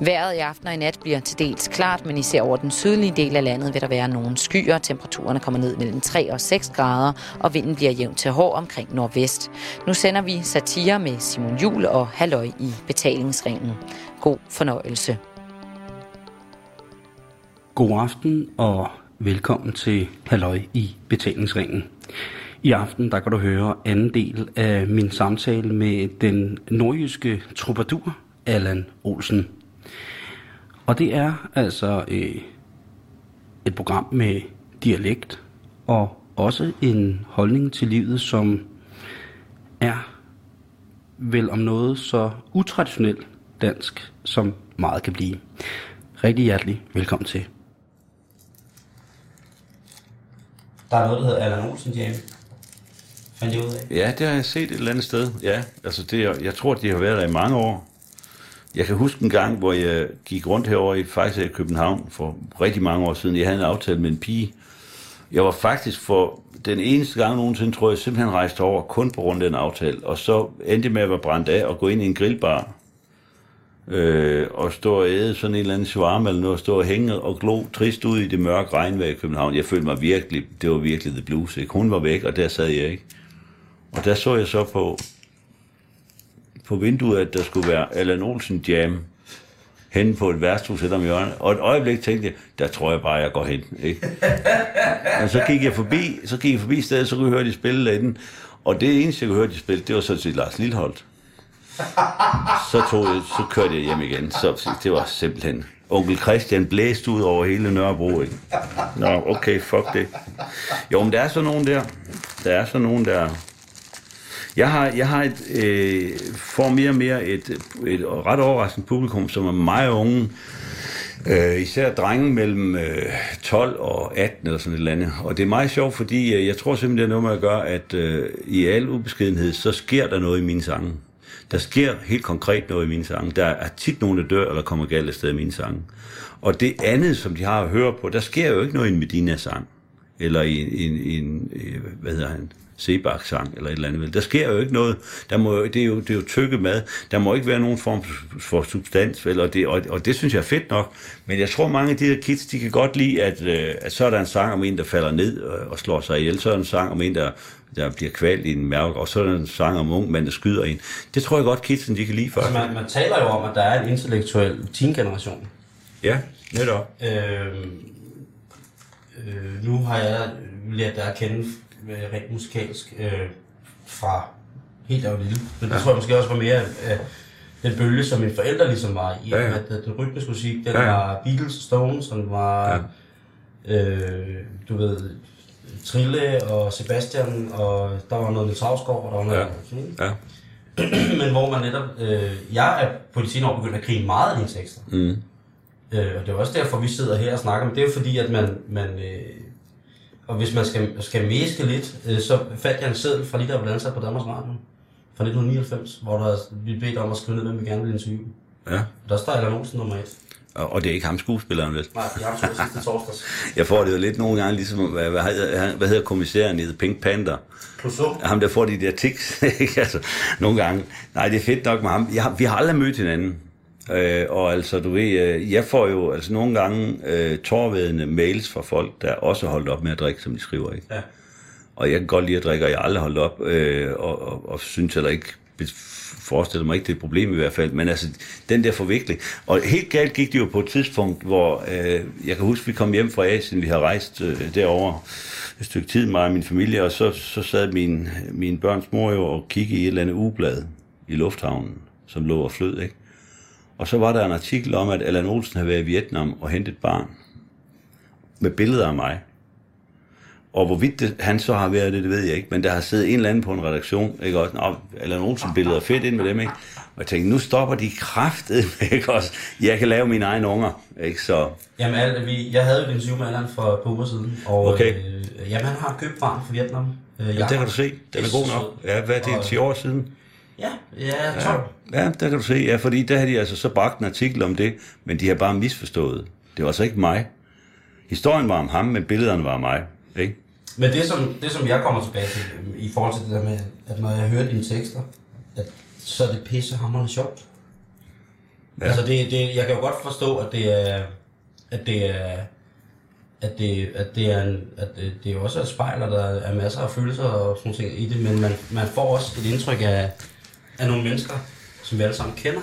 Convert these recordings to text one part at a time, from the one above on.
Vejret i aften og i nat bliver til dels klart, men især over den sydlige del af landet vil der være nogle skyer. Temperaturerne kommer ned mellem 3 og 6 grader, og vinden bliver jævnt til hård omkring nordvest. Nu sender vi satire med Simon Jul og Halløj i betalingsringen. God fornøjelse. God aften og velkommen til Halløj i betalingsringen. I aften der kan du høre anden del af min samtale med den nordjyske troubadour Allan Olsen. Og det er altså øh, et program med dialekt og også en holdning til livet, som er vel om noget så utraditionelt dansk, som meget kan blive. Rigtig hjertelig velkommen til. Der er noget, der hedder Allan Olsen Jam. Fandt jeg ud af. Ja, det har jeg set et eller andet sted. Ja, altså det, er- jeg tror, de har været der i mange år. Jeg kan huske en gang, hvor jeg gik rundt herover i faktisk i København for rigtig mange år siden. Jeg havde en aftale med en pige. Jeg var faktisk for den eneste gang nogensinde, tror jeg, simpelthen rejste over kun på grund af den aftale. Og så endte med at være brændt af og gå ind i en grillbar. Øh, og stå og æde sådan en eller anden shawarma eller noget, og stå og hænge og glo trist ud i det mørke regnvejr i København. Jeg følte mig virkelig, det var virkelig the blues. Ikke? Hun var væk, og der sad jeg ikke. Og der så jeg så på, på vinduet, at der skulle være Allan Olsen Jam hen på et værtshus eller om hjørnet. Og et øjeblik tænkte jeg, der tror jeg bare, jeg går hen. Ikke? Og så gik jeg forbi, så gik jeg forbi stedet, så kunne jeg høre, de spille lidt. Og det eneste, jeg kunne høre, de spille, det var så til Lars Lilholdt. Så, tog jeg, så kørte jeg hjem igen. Så det var simpelthen... Onkel Christian blæste ud over hele Nørrebro, ikke? Nå, okay, fuck det. Jo, men der er så nogen der. Der er så nogen der... Jeg har, jeg har et, øh, får mere og mere et, et ret overraskende publikum, som er meget unge. Øh, især drenge mellem øh, 12 og 18 eller sådan et eller andet. Og det er meget sjovt, fordi øh, jeg tror simpelthen, det er noget med at gøre, at øh, i al ubeskedenhed, så sker der noget i mine sange. Der sker helt konkret noget i mine sange. Der er tit nogen, der dør eller kommer galt afsted i mine sange. Og det andet, som de har at høre på, der sker jo ikke noget i en Medina-sang. Eller i, en, en, en, hvad hedder han, Sebak-sang, eller et eller andet. vel. Der sker jo ikke noget. Der må, det, er jo, det er jo tykke mad. Der må ikke være nogen form for substans, vel? Og, det, og, og det synes jeg er fedt nok. Men jeg tror, mange af de her kids, de kan godt lide, at, øh, at så er der en sang om en, der falder ned og, og slår sig ihjel. Så er der en sang om en, der, der bliver kvalt i en mærke, og så er der en sang om ung mand, der skyder en. Det tror jeg godt, kidsen de kan lide først. Altså, man, man taler jo om, at der er en intellektuel teen-generation. Ja, netop. Øh, øh, nu har jeg lært dig at kende øh, rent musikalsk øh, fra helt af lille. Men det tror jeg måske også var mere af den bølge, som mine forældre ligesom var i. Ja, ja. At, at den rytmiske musik, den Ja, ja. var Beatles, Stones, den var, øh, du ved, Trille og Sebastian, og der var noget Niels Hausgaard, og der var noget... Ja. Ja. men hvor man netop... Øh, jeg er på de senere år begyndt at grine meget af dine tekster. Mm. Øh, og det er også derfor, vi sidder her og snakker. Men det er jo fordi, at man... man øh, og hvis man skal, skal mæske lidt, øh, så fandt jeg en seddel fra de, der var ansat på Danmarks Radio fra 1999, hvor der vi bedt om at skrive ned, hvem vi gerne ville interviewe. ja. Der står Allan Olsen nummer et. Og og det er ikke ham skuespilleren, vel? Nej, jeg har to sidste torsdags. Jeg får det jo lidt nogle gange, ligesom, hvad, hvad, hedder, hvad hedder kommissæren i The Pink Panther? Clouseau. Ham, der får de der tics, ikke? Altså, nogle gange. Nej, det er fedt nok med ham. Jeg, har- vi har aldrig mødt hinanden. Øh, og altså, du ved, øh, jeg får jo altså nogle gange øh, tårvedende mails fra folk, der også holdt op med at drikke, som de skriver, ikke? Ja. Og jeg kan godt lide at drikke, og jeg har aldrig holdt op, øh, og, og, og synes heller ikke, forestiller mig ikke, det er et problem i hvert fald, men altså, den der forvikling. Og helt galt gik det jo på et tidspunkt, hvor øh, jeg kan huske, vi kom hjem fra Asien, vi har rejst øh, derover et stykke tid, mig og min familie, og så, så sad min, min børns mor jo og kiggede i et eller andet ugeblad i lufthavnen, som lå og flød, ikke? Og så var der en artikel om, at Allan Olsen havde været i Vietnam og hentet et barn med billeder af mig. Og hvorvidt det, han så har været det, det ved jeg ikke, men der har siddet en eller anden på en redaktion, ikke også? Nå, Allan Olsen billeder fedt ind med dem, ikke? Og jeg tænkte, nu stopper de kraftet, ikke også? Jeg kan lave mine egne unger, ikke? Så, Jamen, al, vi, jeg havde jo et interview med Allan for et par uger siden, og Okay. øh, jamen, han har købt barn fra Vietnam. Øh, ja, det kan du se, den er god nok. Ja, hvad er det, 10 år siden? Ja, ja, 12. Ja, der kan du se, ja, fordi der har de altså så bragt en artikel om det, men de har bare misforstået. Det var altså ikke mig. Historien var om ham, men billederne var om mig, ikke? Men det som, det, som jeg kommer tilbage til, øhm, i forhold til det der med, at når jeg hører dine tekster, at så er det pissehammerende sjovt. Ja. Altså, det, det, jeg kan jo godt forstå, at det er, at det er, at det, at det er, en, at det, det er også et spejl, og der er masser af følelser og sådan ting i det, men man, man får også et indtryk af, af nogle mennesker, som vi alle sammen kender.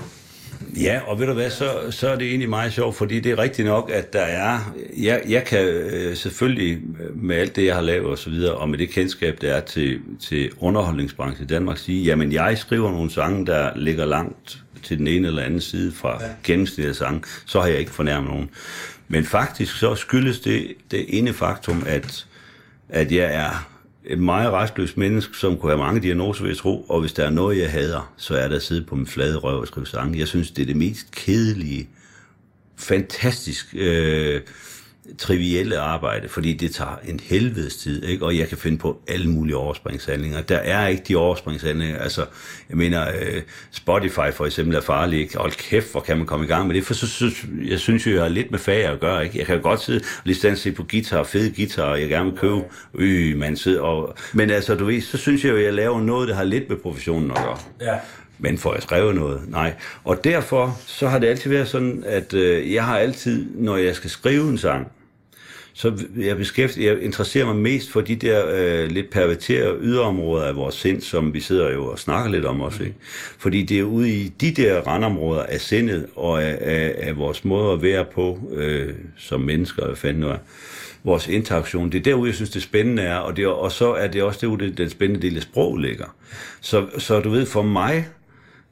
Ja, og ved du hvad, så, så er det egentlig meget sjovt, fordi det er rigtigt nok, at der er, jeg, jeg kan øh, selvfølgelig med alt det, jeg har lavet og så videre, og med det kendskab, der er til, til underholdningsbranchen i Danmark, sige, jamen jeg skriver nogle sange, der ligger langt til den ene eller anden side fra ja. gennemsnittet sange, så har jeg ikke fornærmet nogen. Men faktisk så skyldes det det ene faktum, at, at jeg er et meget restløst menneske, som kunne have mange diagnoser, vil jeg tro, og hvis der er noget, jeg hader, så er det at sidde på min flade røv og skrive sange. Jeg synes, det er det mest kedelige, fantastisk øh, trivielle arbejde, fordi det tager en helvedes tid, ikke? og jeg kan finde på alle mulige overspringshandlinger. Der er ikke de overspringshandlinger. Altså, jeg mener, øh, Spotify for eksempel er farlig. Ikke? Hold kæft, hvor kan man komme i gang med det? For så, så, jeg synes jo, jeg har lidt med fag at gøre. Ikke? Jeg kan jo godt sidde og lige se på guitar, fede guitar, og jeg gerne vil købe. Øh, man sidder og... Men altså, du ved, så synes jeg jo, jeg laver noget, der har lidt med professionen at gøre. Ja. Men får jeg skrevet noget? Nej. Og derfor så har det altid været sådan, at øh, jeg har altid, når jeg skal skrive en sang, så jeg, beskæftiger, jeg interesserer mig mest for de der øh, lidt perverterede yderområder af vores sind, som vi sidder jo og snakker lidt om også. Ikke? Fordi det er ude i de der randområder af sindet og af, af, af vores måde at være på øh, som mennesker, hvad fanden er, vores interaktion. Det er derude, jeg synes, det spændende er, og, det, og så er det også derude, den spændende del af sprog ligger. Så, så du ved, for mig,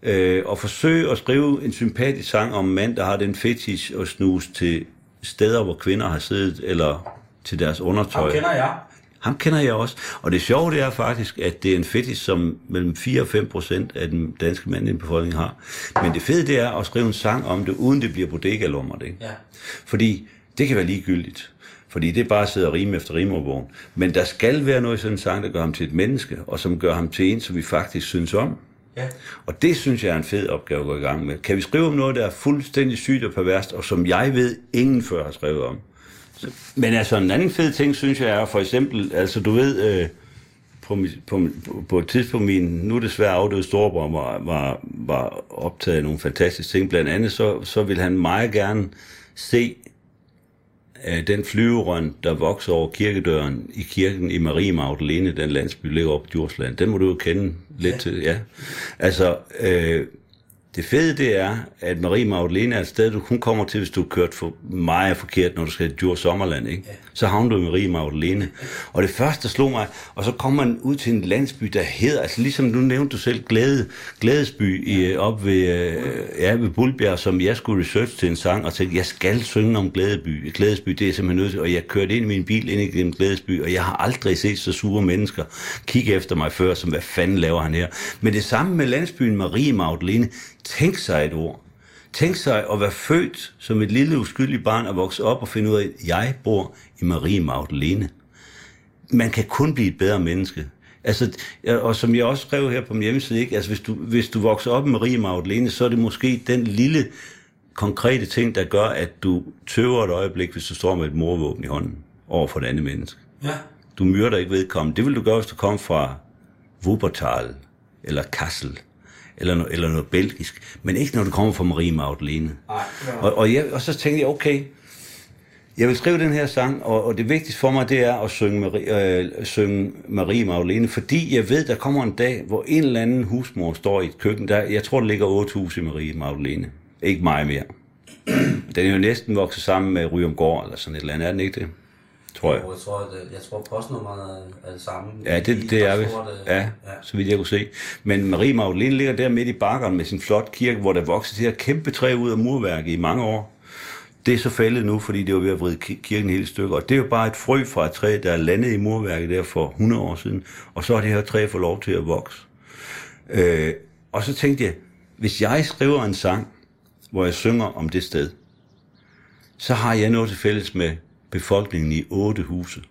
øh, at forsøge at skrive en sympatisk sang om en mand, der har den fetish at snuse til steder, hvor kvinder har siddet, eller til deres undertøj. Ham kender jeg. Ham kender jeg også. Og det sjove det er faktisk, at det er en fetish, som mellem 4 og 5 procent af den danske mandlige befolkning har. Men det fede det er at skrive en sang om det, uden det bliver bodega det. Ja. Fordi det kan være ligegyldigt. Fordi det bare at sidde og rime efter rimeordbogen. Men der skal være noget i sådan en sang, der gør ham til et menneske, og som gør ham til en, som vi faktisk synes om. Ja. Og det synes jeg er en fed opgave at gå i gang med. Kan vi skrive om noget, der er fuldstændig sygt og perverst, og som jeg ved, ingen før har skrevet om? Så, men altså en anden fed ting, synes jeg er for eksempel, altså du ved, øh, på, på, på et tidspunkt, min nu desværre afdøde storebror var, var, var optaget af nogle fantastiske ting. Blandt andet så, så vil han meget gerne se den flyverøn, der vokser over kirkedøren i kirken i Marie Magdalene, den landsby, ligger op på Djursland. Den må du jo kende lidt ja. til. Ja. Altså, øh, det fede det er, at Marie Magdalene er et sted, du kun kommer til, hvis du har kørt for meget forkert, når du skal til Djur Sommerland. Ikke? Ja. Så havner du i Marie Magdalene. Og det første, der slog mig, og så kommer man ud til en landsby, der hedder, altså ligesom nu nævnte du selv, Glæde, Glædesby i, op ved, øh, ja, ved Bulbjerg, som jeg skulle research til en sang, og tænkte, jeg skal synge om Glædeby. Glædesby, det er simpelthen nødt til, og jeg kørte ind i min bil ind igennem Glædesby, og jeg har aldrig set så sure mennesker kigge efter mig før, som hvad fanden laver han her. Men det samme med landsbyen Marie Magdalene, Tænk sig et ord. Tænk sig at være født som et lille uskyldigt barn og vokse op og finde ud af, at jeg bor i Marie Magdalene. Man kan kun blive et bedre menneske. Altså, og som jeg også skrev her på min hjemmeside, ikke? Altså, hvis, du, hvis du vokser op i Marie Magdalene, så er det måske den lille konkrete ting, der gør, at du tøver et øjeblik, hvis du står med et morvåben i hånden over for et andet menneske. Ja. Du myrder ikke vedkommende. Det vil du gøre, hvis du kommer fra Wuppertal eller Kassel eller, no, eller noget belgisk, men ikke når det kommer fra Marie Magdalene. Nej, og, og, jeg, og så tænkte jeg, okay, jeg vil skrive den her sang, og, og det vigtigste for mig, det er at synge Marie, øh, synge Marie Magdalene, fordi jeg ved, der kommer en dag, hvor en eller anden husmor står i et køkken, der, jeg tror, der ligger 8.000 i Marie Magdalene. Ikke meget mere. Den er jo næsten vokset sammen med Ryomgård, eller sådan et eller andet, er den ikke det? Tror jeg. Jeg tror, at, jeg tror postnummeret er det samme. Ja, det, det er vi. Ja, ja, så vidt jeg kunne se. Men Marie Magdalene ligger der midt i bakkerne med sin flot kirke, hvor der vokser det her kæmpe træ ud af murværket i mange år. Det er så faldet nu, fordi det var ved at vride kirken hele stykker. Og det er jo bare et frø fra et træ, der er landet i murværket der for 100 år siden. Og så har det her træ fået lov til at vokse. Øh, og så tænkte jeg, hvis jeg skriver en sang, hvor jeg synger om det sted, så har jeg noget til fælles med befolkningen i otte huse.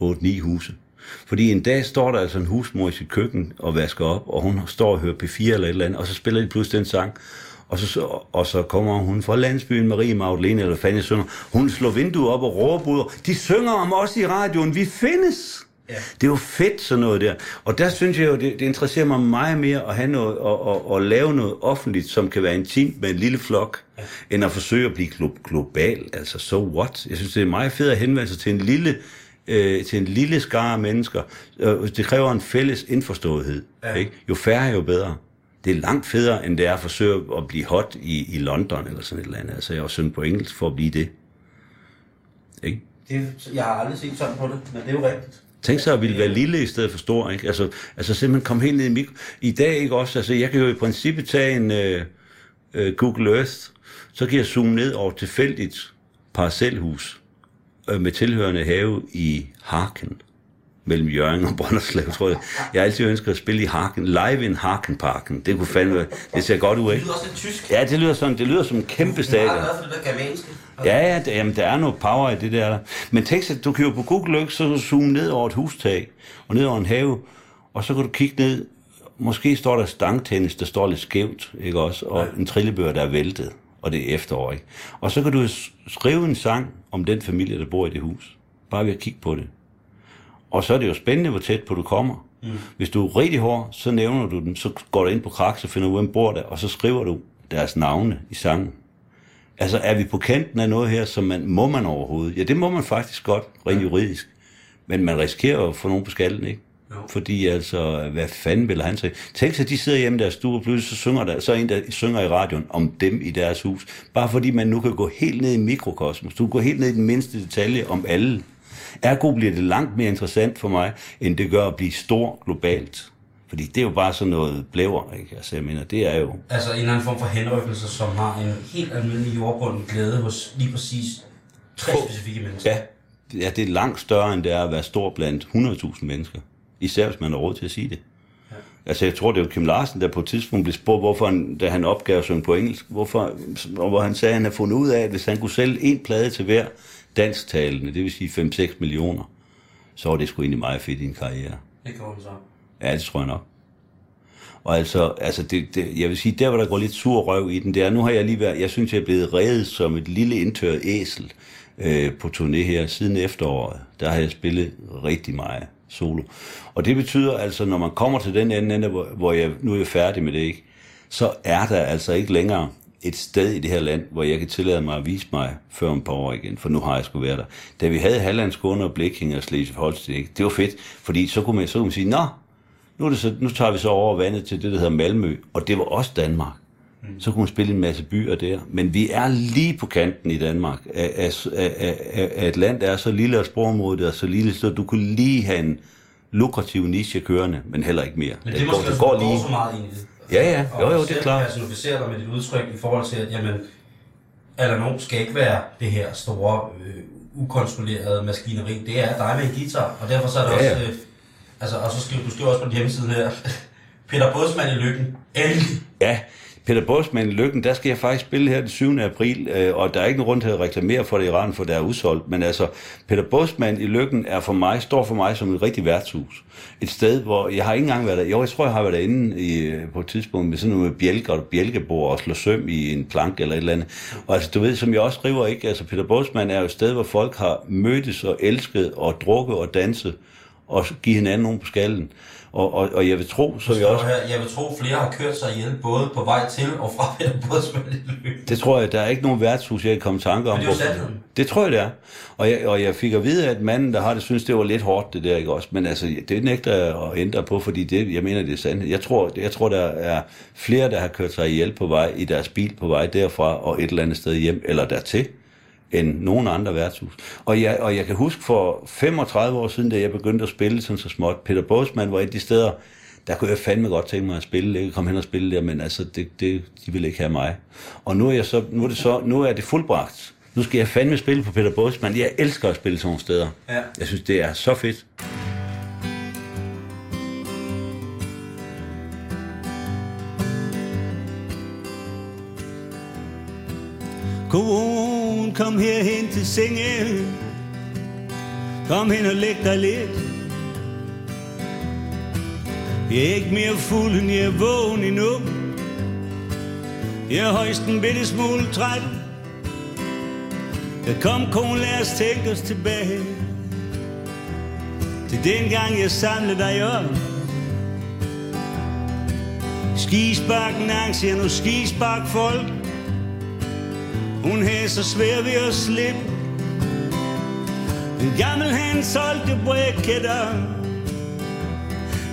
Otte, ni huse. Fordi en dag står der altså en husmor i sit køkken og vasker op, og hun står og hører P4 eller et eller andet, og så spiller de pludselig den sang, og så, og så kommer hun fra landsbyen Marie Magdalene, eller Fanny Sønder. Hun slår vinduet op og råber ud. De synger om os i radioen. Vi findes. Ja. Det er jo fedt sådan noget der. Og der synes jeg jo, det, det interesserer mig meget mere at have noget, og, og, og lave noget offentligt, som kan være intimt med en lille flok, ja. end at forsøge at blive global. Altså, so what? Jeg synes, det er meget fedt at henvende sig til en lille, øh, til en lille skare af mennesker. Øh, det kræver en fælles indforståethed. Ja. Ikke? Jo færre, jo bedre. Det er langt federe, end det er at forsøge at blive hot i, i London eller sådan et eller andet. Altså, jeg har også på engelsk for at blive det. Ikke? det. Jeg har aldrig set sådan på det, men det er jo rigtigt. Tænk sig at ville være lille i stedet for stor, ikke? Altså, altså simpelthen komme helt ned i mikro... I dag, ikke også? Altså, jeg kan jo i princippet tage en uh, uh, Google Earth, så kan jeg zoome ned over tilfældigt parcelhus uh, med tilhørende have i Harken mellem Jørgen og Brønderslev, tror jeg. Jeg har altid ønsket at spille i Haken, live in Hakenparken. Det kunne fandme, det ser godt ud, ikke? Det lyder også lidt tysk. Ja, det lyder sådan, det lyder som en kæmpe stadion. Jeg er glad for det der germanske. Ja, ja, det, jamen, der er noget power i det der. Men sig, du kan jo på Google Earth, så zoome ned over et hustag, og ned over en have, og så kan du kigge ned, måske står der stangtennis, der står lidt skævt, ikke også, og en trillebør, der er væltet, og det er efterår, ikke? Og så kan du skrive en sang om den familie, der bor i det hus. Bare ved at kigge på det. Og så er det jo spændende, hvor tæt på du kommer. Mm. Hvis du er rigtig hård, så nævner du dem, så går du ind på krak, så finder du, hvem bor der, og så skriver du deres navne i sangen. Altså, er vi på kanten af noget her, som man, må man overhovedet? Ja, det må man faktisk godt, rent ja. juridisk. Men man risikerer at få nogen på skallen, ikke? Jo. Fordi altså, hvad fanden vil han sige? Tænk sig, de sidder hjemme i deres stue, og pludselig så synger der, så er en, der synger i radioen om dem i deres hus. Bare fordi man nu kan gå helt ned i mikrokosmos. Du kan gå helt ned i den mindste detalje om alle. Ergo bliver det langt mere interessant for mig, end det gør at blive stor globalt. Fordi det er jo bare sådan noget blæver, ikke? Altså, jeg mener, det er jo... Altså en eller anden form for henrykkelse, som har en helt almindelig jordbund glæde hos lige præcis tre specifikke mennesker. Ja. ja, det er langt større, end det er at være stor blandt 100.000 mennesker. Især hvis man har råd til at sige det. Ja. Altså, jeg tror, det var Kim Larsen, der på et tidspunkt blev spurgt, hvorfor han, da han opgav at synge på engelsk, hvorfor, hvor han sagde, at han havde fundet ud af, at hvis han kunne sælge en plade til hver dansktalende, det vil sige 5-6 millioner, så var det sgu egentlig meget fedt i en karriere. Det går så. Ja, det tror jeg nok. Og altså, altså det, det, jeg vil sige, der hvor der går lidt sur røv i den, det er, nu har jeg lige været, jeg synes, jeg er blevet reddet som et lille indtørret æsel øh, på turné her siden efteråret. Der har jeg spillet rigtig meget solo. Og det betyder altså, når man kommer til den ende, hvor, hvor jeg, nu er jeg færdig med det, ikke, så er der altså ikke længere et sted i det her land, hvor jeg kan tillade mig at vise mig før en par år igen, for nu har jeg sgu været der. Da vi havde Halland, Skåne og Blikking og Slesvig Holsten, det var fedt, fordi så kunne man, så kunne man sige, nå, nu, er det så, nu tager vi så over vandet til det, der hedder Malmø, og det var også Danmark. Mm. Så kunne man spille en masse byer der. Men vi er lige på kanten i Danmark af, af, af, af, et land, der er så lille, og sprogområdet er så lille, så du kunne lige have en lukrativ niche kørende, men heller ikke mere. Men det, det går, det går lige. så meget i det. Ja, ja, jo, jo, det er klart. Og selv dig med dit udtryk i forhold til, at jamen, Alanon skal ikke være det her store, øh, ukontrollerede maskineri. Det er dig med en guitar, og derfor så er det ja, også... Øh, altså, og så skriver du skriver også på din hjemmeside her, Peter Bådsmand i Lykken. Endelig. Ja, Peter Bosman i Lykken, der skal jeg faktisk spille her den 7. april, øh, og der er ikke nogen grund til at reklamere for det i Iran, for det er udsolgt, men altså, Peter Bosman i Lykken er for mig, står for mig som et rigtigt værtshus. Et sted, hvor jeg har ikke engang været der, jo, jeg tror, jeg har været derinde i, øh, på et tidspunkt med sådan noget med bjælker og bjælkebord og slå søm i en plank eller et eller andet. Og altså, du ved, som jeg også skriver, ikke? Altså, Peter Bosman er jo et sted, hvor folk har mødtes og elsket og drukket og danset og give hinanden nogen på skallen. Og, og, og jeg vil tro, så vi også... Jeg vil tro, flere har kørt sig ihjel, både på vej til og fra Peter Det tror jeg, der er ikke nogen værtshus, jeg kan komme tanke om. Men det er jo Det tror jeg, det er. Og jeg, og jeg fik at vide, at manden, der har det, synes, det var lidt hårdt, det der, ikke også? Men altså, det nægter jeg at ændre på, fordi det, jeg mener, det er sandt. Jeg tror, jeg tror, der er flere, der har kørt sig ihjel på vej i deres bil på vej derfra og et eller andet sted hjem, eller dertil end nogen andre værtshus. Og jeg, og jeg kan huske for 35 år siden, da jeg begyndte at spille sådan så småt, Peter Båsmann var et af de steder, der kunne jeg fandme godt tænke mig at spille, ikke komme hen og spille der, men altså, det, det, de ville ikke have mig. Og nu er, jeg så, nu er, det så, nu er det fuldbragt. Nu skal jeg fandme spille på Peter Båsmann. Jeg elsker at spille sådan nogle steder. Ja. Jeg synes, det er så fedt. Kom, kom hen til sengen. Kom hen og læg dig lidt. Jeg er ikke mere fuld, end jeg er vågen endnu. Jeg er højst en bitte smule træt. Jeg kom, kone, lad os tænke os tilbage. Til er dengang jeg samlede dig op Skisparken, angst, jeg nu skisbak folk hun havde så svært ved at slippe. En gammel han solgte briketter.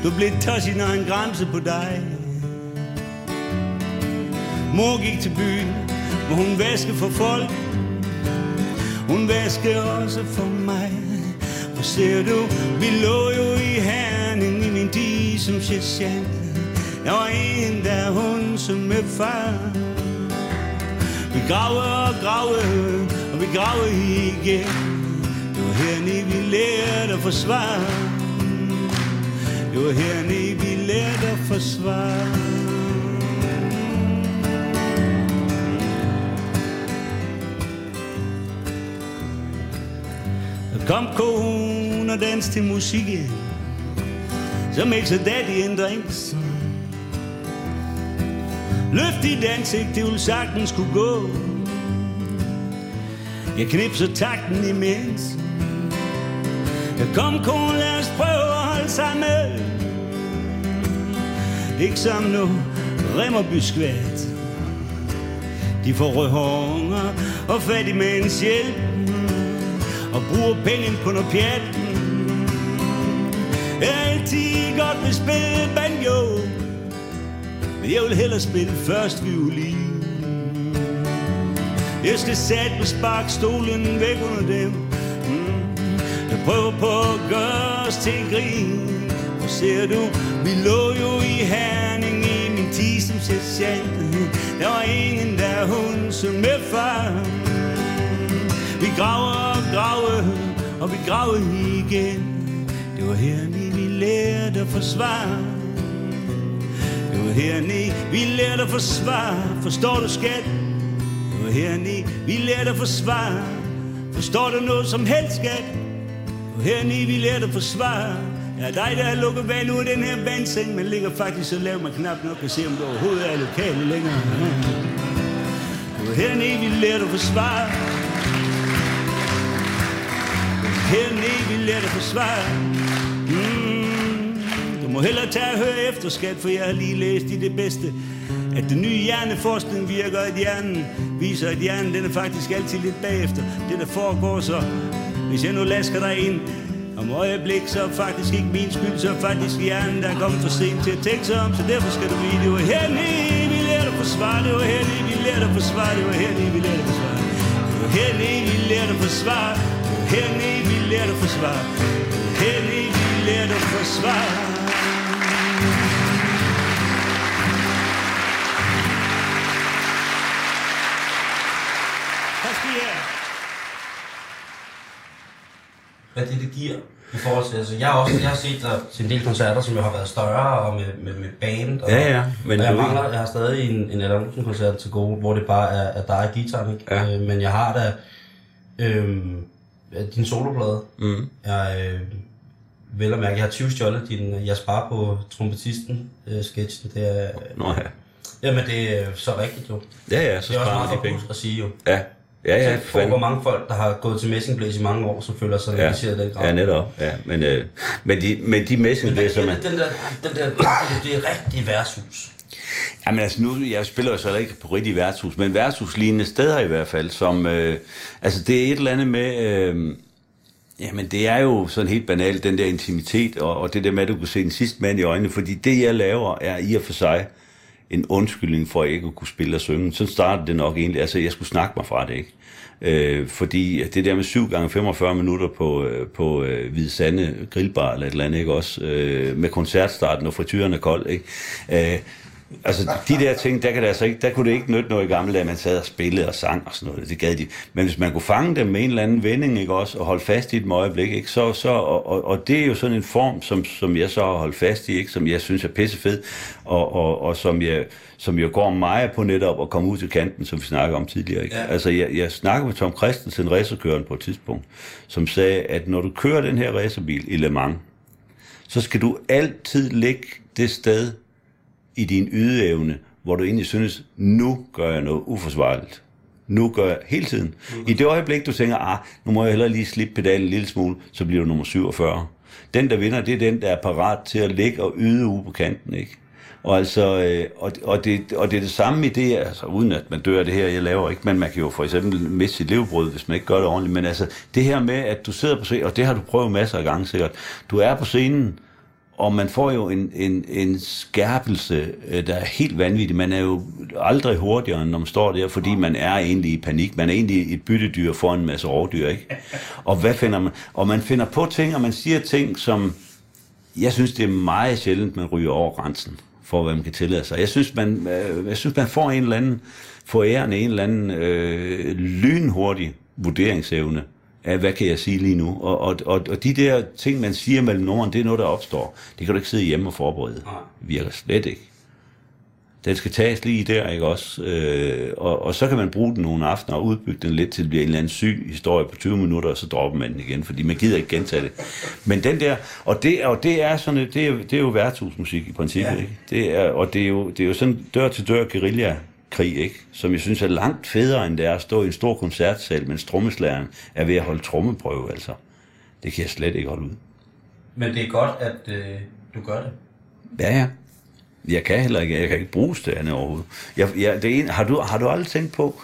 Du blev tosset, når han græmse på dig. Mor gik til byen, hvor hun vaskede for folk. Hun vaskede også for mig. For ser du, vi lå jo i herning i min di som shit. Jeg var en, der hun som med far. Vi gravede og gravede, og vi gravede igen. Det var hernede, vi lærte at forsvare. Det var hernede, vi lærte at forsvare. Kom kone og dans til musikken Så mixer daddy en drinks. Løft dit ansigt, det vil sagtens kunne gå. Jeg knipser takten imens. Jeg kom kone, lad os prøve at holde sammen Ikke som nu Remmerby skvat De får rødhunger og fattigmænds hjælp og bruger penge på noget pjat. Jeg er altid godt vil spille banjo, jeg vil hellere spille først violin. Jeg skal sætte på spark stolen væk under dem. Mm. Jeg prøver på at gøre os til grin. Og ser du, vi lå jo i herning i min tid som sergeant. Der var ingen der hun som med far. Vi graver og graver, og vi graver igen. Det var her, vi lærte at forsvare herni, hernede, vi lærer dig forsvar, Forstår du, skat? Det hernede, vi lærer dig forsvar, Forstår du noget som helst, skat? Det hernede, vi lærer dig forsvar, Ja, dig, der har lukket vand ud af den her vandseng, men ligger faktisk så lavt, man knap nok kan se, om du overhovedet er lokale længere. Det var hernede, vi lærer at forsvare. Hernede vi lærer dig forsvar. mm. Må hellere tage og høre efter, skat, for jeg har lige læst i det bedste at den nye hjerneforskning virker, at hjernen viser, at hjernen den er faktisk altid lidt bagefter. Det, der foregår så, hvis jeg nu lasker dig ind om øjeblik, så er faktisk ikke min skyld, så er faktisk hjernen, der er kommet for sent til at tænke sig om, så derfor skal du vide, det var hernede, vi lærte at forsvare, det var hernede, vi lærte at forsvare, det var hernede, vi lærte at forsvare. Det var hernede, vi lærte at forsvare, Hernede vi lærte at forsvare Hernede vi lærte at forsvare hvad det, det giver i forhold til, altså jeg har også, jeg har set der til en del koncerter, som jo har været større og med, med, med band. Og, Ja, ja, men og jeg mangler, jeg har stadig en, en Adam koncert til gode, hvor det bare er, er dig og guitaren, ikke? Ja. Øh, men jeg har da, øhm, din soloplade. Mm. Jeg, øh, vel at mærke, jeg har 20 stjålet din, jeg sparer på trompetisten øh, sketchen. Det er, Nå ja. jamen det er så rigtigt jo. Ja, ja, så Det er også sparer meget de penge. at sige jo. Ja, ja, ja, Ja, for hvor fanden. mange folk, der har gået til messingblæs i mange år, som føler sig Ja, negligeret i den grad. ja, netop. Ja, men, øh, men, de, men de messingblæser, man... den der, den der, det er rigtig værtshus. Jamen altså nu, jeg spiller jo så ikke på rigtig værtshus, men værtshuslignende steder i hvert fald, som, øh, altså det er et eller andet med, øh, jamen det er jo sådan helt banalt, den der intimitet, og, og det der med, at du kan se den sidste mand i øjnene, fordi det jeg laver er i og for sig en undskyldning for, at jeg ikke kunne spille og synge. Så startede det nok egentlig, altså jeg skulle snakke mig fra det, ikke? Øh, fordi det der med 7 gange 45 minutter på, øh, på øh, Hvide Sande grillbar eller et eller andet, ikke også? Øh, med koncertstarten, og frityren er kold, ikke? Øh, Altså, de der ting, der, kan det altså ikke, der kunne det ikke nytte noget i gamle dage, man sad og spillede og sang og sådan noget. Det gad de. Men hvis man kunne fange dem med en eller anden vending, ikke også, og holde fast i et øjeblik, ikke, så, så, og, og, og, det er jo sådan en form, som, som jeg så har holdt fast i, ikke, som jeg synes er pissefed, og, og, og som, jeg, som jeg går meget på netop at komme ud til kanten, som vi snakkede om tidligere. Ikke? Ja. Altså, jeg, jeg snakkede med Tom Christensen, racerkøren på et tidspunkt, som sagde, at når du kører den her racerbil i Le Mans, så skal du altid lægge det sted, i din ydeevne, hvor du egentlig synes, nu gør jeg noget uforsvarligt. Nu gør jeg hele tiden. I det øjeblik, du tænker, ah, nu må jeg hellere lige slippe pedalen en lille smule, så bliver du nummer 47. Den, der vinder, det er den, der er parat til at ligge og yde ude på kanten, ikke? Og, altså, øh, og, og, det, og det er det samme i det, altså uden at man dør af det her, jeg laver ikke, men man kan jo for eksempel miste sit levebrød, hvis man ikke gør det ordentligt, men altså det her med, at du sidder på scenen, og det har du prøvet masser af gange sikkert, du er på scenen, og man får jo en, en, en skærpelse, øh, der er helt vanvittig. Man er jo aldrig hurtigere, når man står der, fordi man er egentlig i panik. Man er egentlig et byttedyr for en masse rovdyr, ikke? Og hvad finder man? Og man finder på ting, og man siger ting, som... Jeg synes, det er meget sjældent, man ryger over grænsen for, hvad man kan tillade sig. Jeg synes, man, øh, jeg synes, man får en eller anden forærende, en eller anden øh, lynhurtig vurderingsevne af, hvad kan jeg sige lige nu? Og, og, og, og de der ting, man siger mellem nogen, det er noget, der opstår. Det kan du ikke sidde hjemme og forberede. Det virker slet ikke. Den skal tages lige der, ikke også? Øh, og, og så kan man bruge den nogle aftener og udbygge den lidt til at blive en eller anden syg historie på 20 minutter, og så dropper man den igen, fordi man gider ikke gentage det. Men den der, og det, og det er sådan, det er, det er jo værtshusmusik i princippet, ja. ikke? Det er, og det er, jo, det er jo sådan dør til dør guerilla krig, ikke? som jeg synes er langt federe, end det er at stå i en stor koncertsal, mens trommeslageren er ved at holde trommeprøve, altså. Det kan jeg slet ikke holde ud. Men det er godt, at øh, du gør det. Ja, ja. Jeg kan heller ikke, jeg kan ikke bruges til andet overhovedet. Jeg, jeg, det ene, har, du, har du aldrig tænkt på,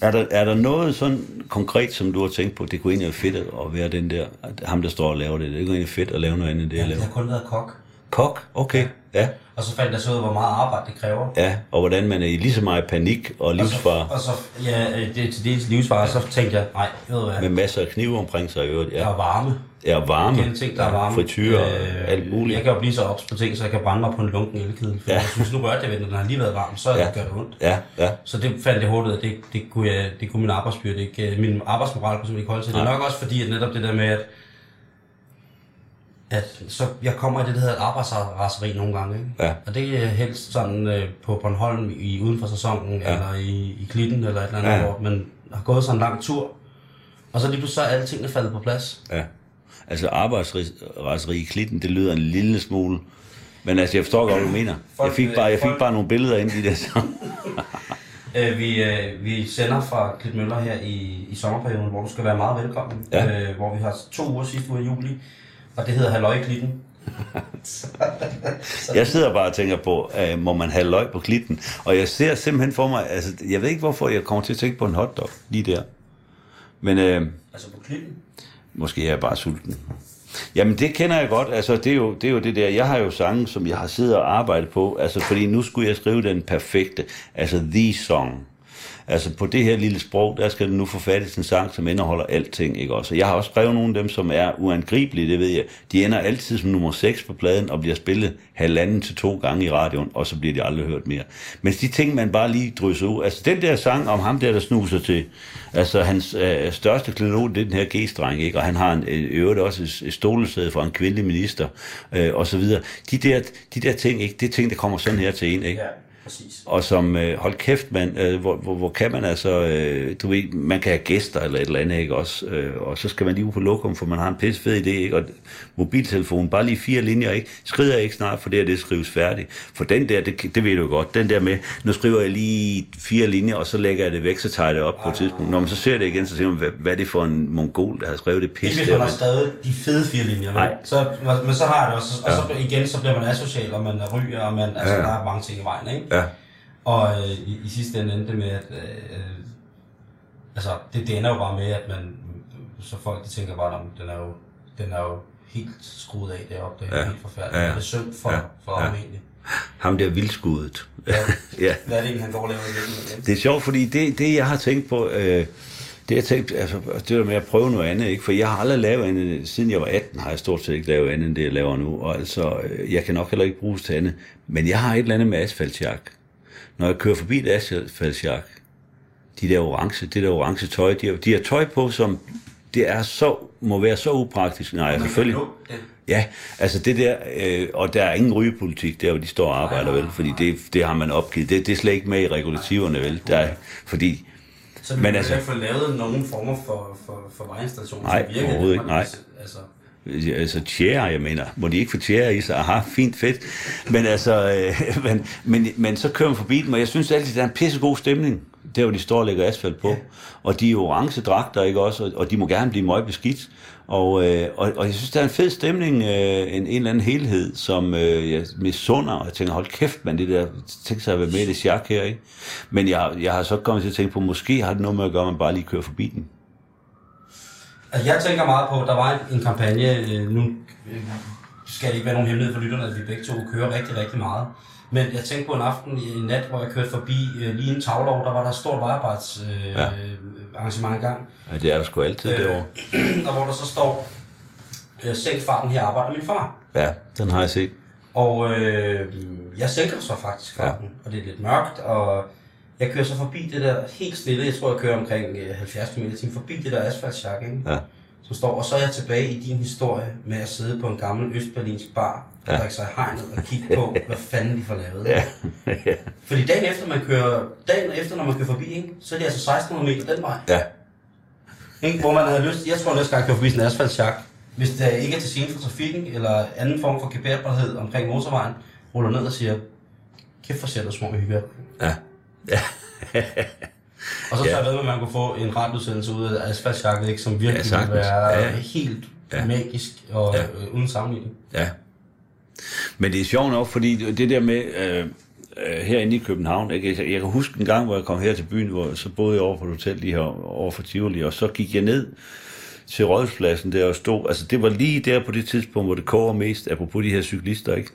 er der, er der noget sådan konkret, som du har tænkt på, det kunne egentlig være fedt at være den der, ham der står og laver det, det kunne egentlig fedt at lave noget andet end det, jeg Ja, laver. jeg har kun været kok. Kok, okay, ja. Og så fandt jeg så ud af, hvor meget arbejde det kræver. Ja, og hvordan man er i lige så meget panik og livsfare, Og så, og så ja, øh, det til dels livsfare, så tænkte jeg, nej, ved du hvad, med masser af knive omkring sig i øvrigt. Ja, er varme. ja varme, Igen ting, der er varme. og alt muligt. Jeg kan jo blive så ops på ting, så jeg kan brænde mig på en lunken elkedel. For Ja. jeg synes, nu rørte jeg ved, den, når den har lige været varm, så Ja. ja. gør det ondt. Ja, ja. Så det fandt jeg hurtigt, at det, det, kunne jeg, det kunne min arbejdsbyrde ikke, øh, min arbejdsmoral kunne simpelthen ikke holde til. Det er nok også fordi, at netop det der med, at, at så jeg kommer i det, der hedder et arbejdsraseri nogle gange. Ikke? Ja. Og det er helst sådan øh, på Bornholm i, uden for sæsonen, Ja. eller i, i Klitten, eller et eller andet, Ja. hvor man har gået sådan en lang tur, og så lige pludselig så er alle tingene faldet på plads. Ja. Altså arbejdsraseri i klitten, det lyder en lille smule. Men altså, jeg forstår godt, hvad du mener. Jeg fik bare, jeg fik bare nogle billeder ind i det. Så. Øh, vi, øh, vi sender fra Klitmøller her i, i sommerperioden, hvor du skal være meget velkommen. Ja. Øh, hvor vi har to uger sidste uge i juli, og det hedder Halløj Klitten. Jeg sidder bare og tænker på, øh, må man have løg på klitten? Og jeg ser simpelthen for mig, altså, jeg ved ikke hvorfor, jeg kommer til at tænke på en hotdog lige der. Men øh, Altså på Klitten. måske er jeg bare sulten. Jamen det kender jeg godt, altså det er, jo, det er jo det der, jeg har jo sange, som jeg har siddet og arbejdet på, altså fordi nu skulle jeg skrive den perfekte, altså the song. Altså på det her lille sprog, der skal den nu forfattes en sang, som indeholder alting, ikke også? Og jeg har også skrevet nogle af dem, som er uangribelige, det ved jeg. De ender altid som nummer 6 på pladen og bliver spillet halvanden til to gange i radioen, og så bliver de aldrig hørt mere. Men de ting, man bare lige drysser ud, altså den der sang om ham der, der snuser til, altså hans øh, største klenod, det er den her G-streng, ikke? Og han har en, øh, øvrigt også et, et stolesæde for en kvindelig minister, øh, og så videre. De der, de der ting, ikke? Det er ting, der kommer sådan her til en, ikke? Ja, præcis. Og som, øh, hold kæft mand, øh, hvor, hvor, hvor kan man altså, øh, du ved, man kan have gæster eller et eller andet, ikke også? Øh, og så skal man lige ud på lokum, for man har en pisse fed idé, ikke? Og mobiltelefon, bare lige fire linjer, ikke? Skrider jeg ikke snart, for det her, det skrives færdigt. For den der, det, det ved du godt, den der med, nu skriver jeg lige fire linjer, og så lægger jeg det væk, så tager jeg det op på et tidspunkt. Når man så ser det igen, så siger man, hvad, hvad er det for en mongol, der har skrevet det Ikke pis hvis man har skrevet de fede fire linjer. Nej. Så, men så har det også. Og så igen, så bliver man asocial, og man ryger, og man, altså, Ja, ja. der er mange ting i vejen, ikke? Ja, Og øh, i, i sidste ende endte det med, at øh, altså, det, det ender jo bare med, at man, så folk de tænker bare, at den er jo, den er jo helt skruet af deroppe, det er Ja. helt forfærdeligt. Ja. Det er synd for, Ja. for Ja. ham egentlig. ham der vildskuddet. Ja. ja. Hvad er det egentlig, han går og laver i? Det er sjovt, fordi det, det jeg har tænkt på, øh, det jeg tænkt, altså, det der med at prøve noget andet, ikke? for jeg har aldrig lavet andet, siden jeg var 18 har jeg stort set ikke lavet andet end det, jeg laver nu, og altså, øh, jeg kan nok heller ikke bruges til andet, men jeg har et eller andet med asfaltjak. Når jeg kører forbi et asfaltjak, de der orange, det der orange tøj, de har, de har tøj på, som det er så, må være så upraktisk. Nej, selvfølgelig. Det, Ja, altså det der, øh, og der er ingen rygepolitik der, hvor de står og arbejder, vel, fordi det, det har man opgivet. Det, det er slet ikke med i regulativerne, vel, der er, fordi, så vi Men altså- altså, få lavet nogen former for, for, for vejinstallationer, Nej, som virker. i overhovedet ikke, Altså, altså tjære, jeg mener, må de ikke få tjære i sig? Aha, fint, fedt. Men altså, øh, men, men, men så kører man forbi dem, og jeg synes altid, der er en pissegod stemning. Der hvor de står og lægger asfalt på. Ja. Og de er orange dragter, ikke også? Og, og de må gerne blive meget beskidt. Og, øh, og, og jeg synes, der er en fed stemning, øh, en, en eller anden helhed, som øh, jeg misunder, og jeg tænker, hold kæft, man, det der, tænk sig at være med i det sjak her, ikke? Men jeg, jeg har så kommet til at tænke på, måske har det noget med at gøre, at man bare lige kører forbi den. Altså, jeg tænker meget på, der var en, en kampagne, øh, nu øh, skal det ikke være nogen hemmelighed for lytterne, at vi begge to kører rigtig, rigtig meget. Men jeg tænkte på en aften i en nat, hvor jeg kørte forbi øh, lige en tavlov, der var der et stort vejarbejdsarrangement øh, Ja. arrangement i gang. Ja, det er der sgu altid øh. derovre. og hvor der så står, øh, sænk farten, her arbejder min far. Ja, den har jeg set. Og øh, jeg sænker så faktisk farten, ja. og det er lidt mørkt, og jeg kører så forbi det der helt stille, jeg tror jeg kører omkring øh, 70 km i timen, forbi det der asfaltsjak, ikke? Ja. Som står, og så er jeg tilbage i din historie med at sidde på en gammel østberlinsk bar, og Ja. drikke sig hegnet og kigge på, hvad fanden de får lavet. Ja. ja. Fordi dagen efter, man kører, dagen efter, når man kører forbi, ikke, så er det altså 1600 meter den vej. ja. Ikke? Hvor man havde lyst, jeg tror næste gang, jeg kører forbi sådan en asfaltsjak, hvis det ikke er til scene for trafikken, eller anden form for gebærbarhed omkring motorvejen, ruller ned og siger, kæft for sætter små hygge. Ja. Ja. Og så Ja. tager jeg ved med, at man kunne få en radioudsendelse ud af asfaltsjakket, ikke, som virkelig ja, ville være Ja, helt Ja. magisk og Ja. ja. øh, uden sammenligning. Ja. Men det er sjovt nok, fordi det der med øh, øh, herinde i København, ikke? Jeg, jeg kan huske en gang, hvor jeg kom her til byen, hvor så boede jeg over på et hotel lige her over for Tivoli, og så gik jeg ned til Rådhuspladsen der og stod, altså det var lige der på det tidspunkt, hvor det koger mest, apropos de her cyklister, ikke?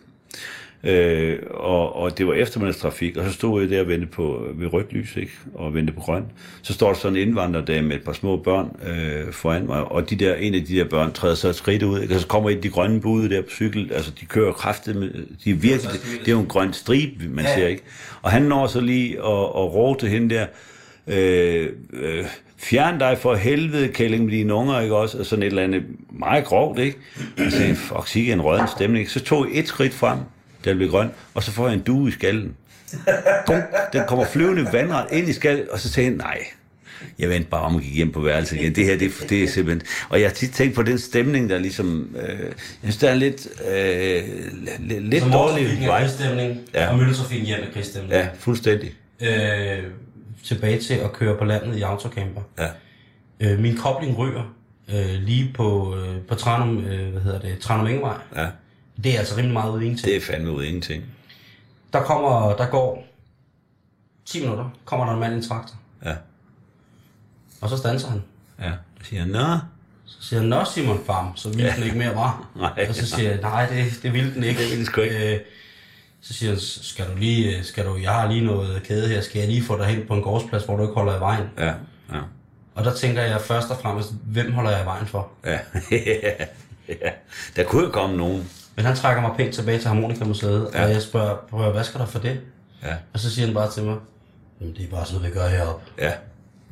Øh, og, og det var eftermiddagstrafik, og så stod jeg der og ventede på, ved rødt lys, ikke? og ventede på grøn. Så står der sådan en indvandrerdame med et par små børn øh, foran mig, og de der, en af de der børn træder så et skridt ud, ikke? og så kommer et de grønne bude der på cykel, altså de kører kraftigt med, de er virkelig, det er jo en grøn stribe, man Ja. ser, ikke? Og han når så lige at, at råbe til hende der, øh, øh, fjern dig for helvede, kælling med dine unger, ikke også? Og sådan et eller andet meget grovt, ikke? Og så sagde fuck, sikke en rødden stemning. Så tog jeg et skridt frem, der blev grøn, og så får jeg en due i skallen. Bum, den kommer flyvende vandret ind i skallen, og så sagde jeg, nej, jeg vendte bare om og gik hjem på værelset igen. Det her, det, det er simpelthen... Og jeg har tit tænkt på den stemning, der ligesom... Øh, jeg synes, der er lidt, øh, lidt, lidt dårlig vej. krigsstemning, Ja. og mølletrafikken hjem er krigsstemning. Ja, fuldstændig. Øh, tilbage til at køre på landet i autocamper. Ja. Øh, min kobling ryger øh, lige på, øh, på Tranum, øh, hvad hedder det, Tranum Ingevej. ja. Det er altså rimelig meget ude i ingenting. Det er fandme ud af ingenting. Der kommer, der går 10 minutter, kommer der en mand i en traktor, Ja. og så standser han. Ja. Så siger jeg, nå, Så siger han, nå Simon Farm, så ville den ikke mere, var. Nej. Og så siger jeg, nej, det, det ville den ikke. Det ville den sgu ikke. Øh, så siger han, skal du lige, øh, skal du, jeg har lige noget kæde her, skal jeg lige få dig hen på en gårdsplads, hvor du ikke holder i vejen? Ja, ja, Og der tænker jeg først og fremmest, hvem holder jeg i vejen for? ja. ja. Der kunne jo komme nogen. Men han trækker mig pænt tilbage til Harmonikamuseet, Ja. og jeg spørger, prøv, hvad skal der for det? Ja, Og så siger han bare til mig, Jamen, det er bare sådan vi gør heroppe. ja.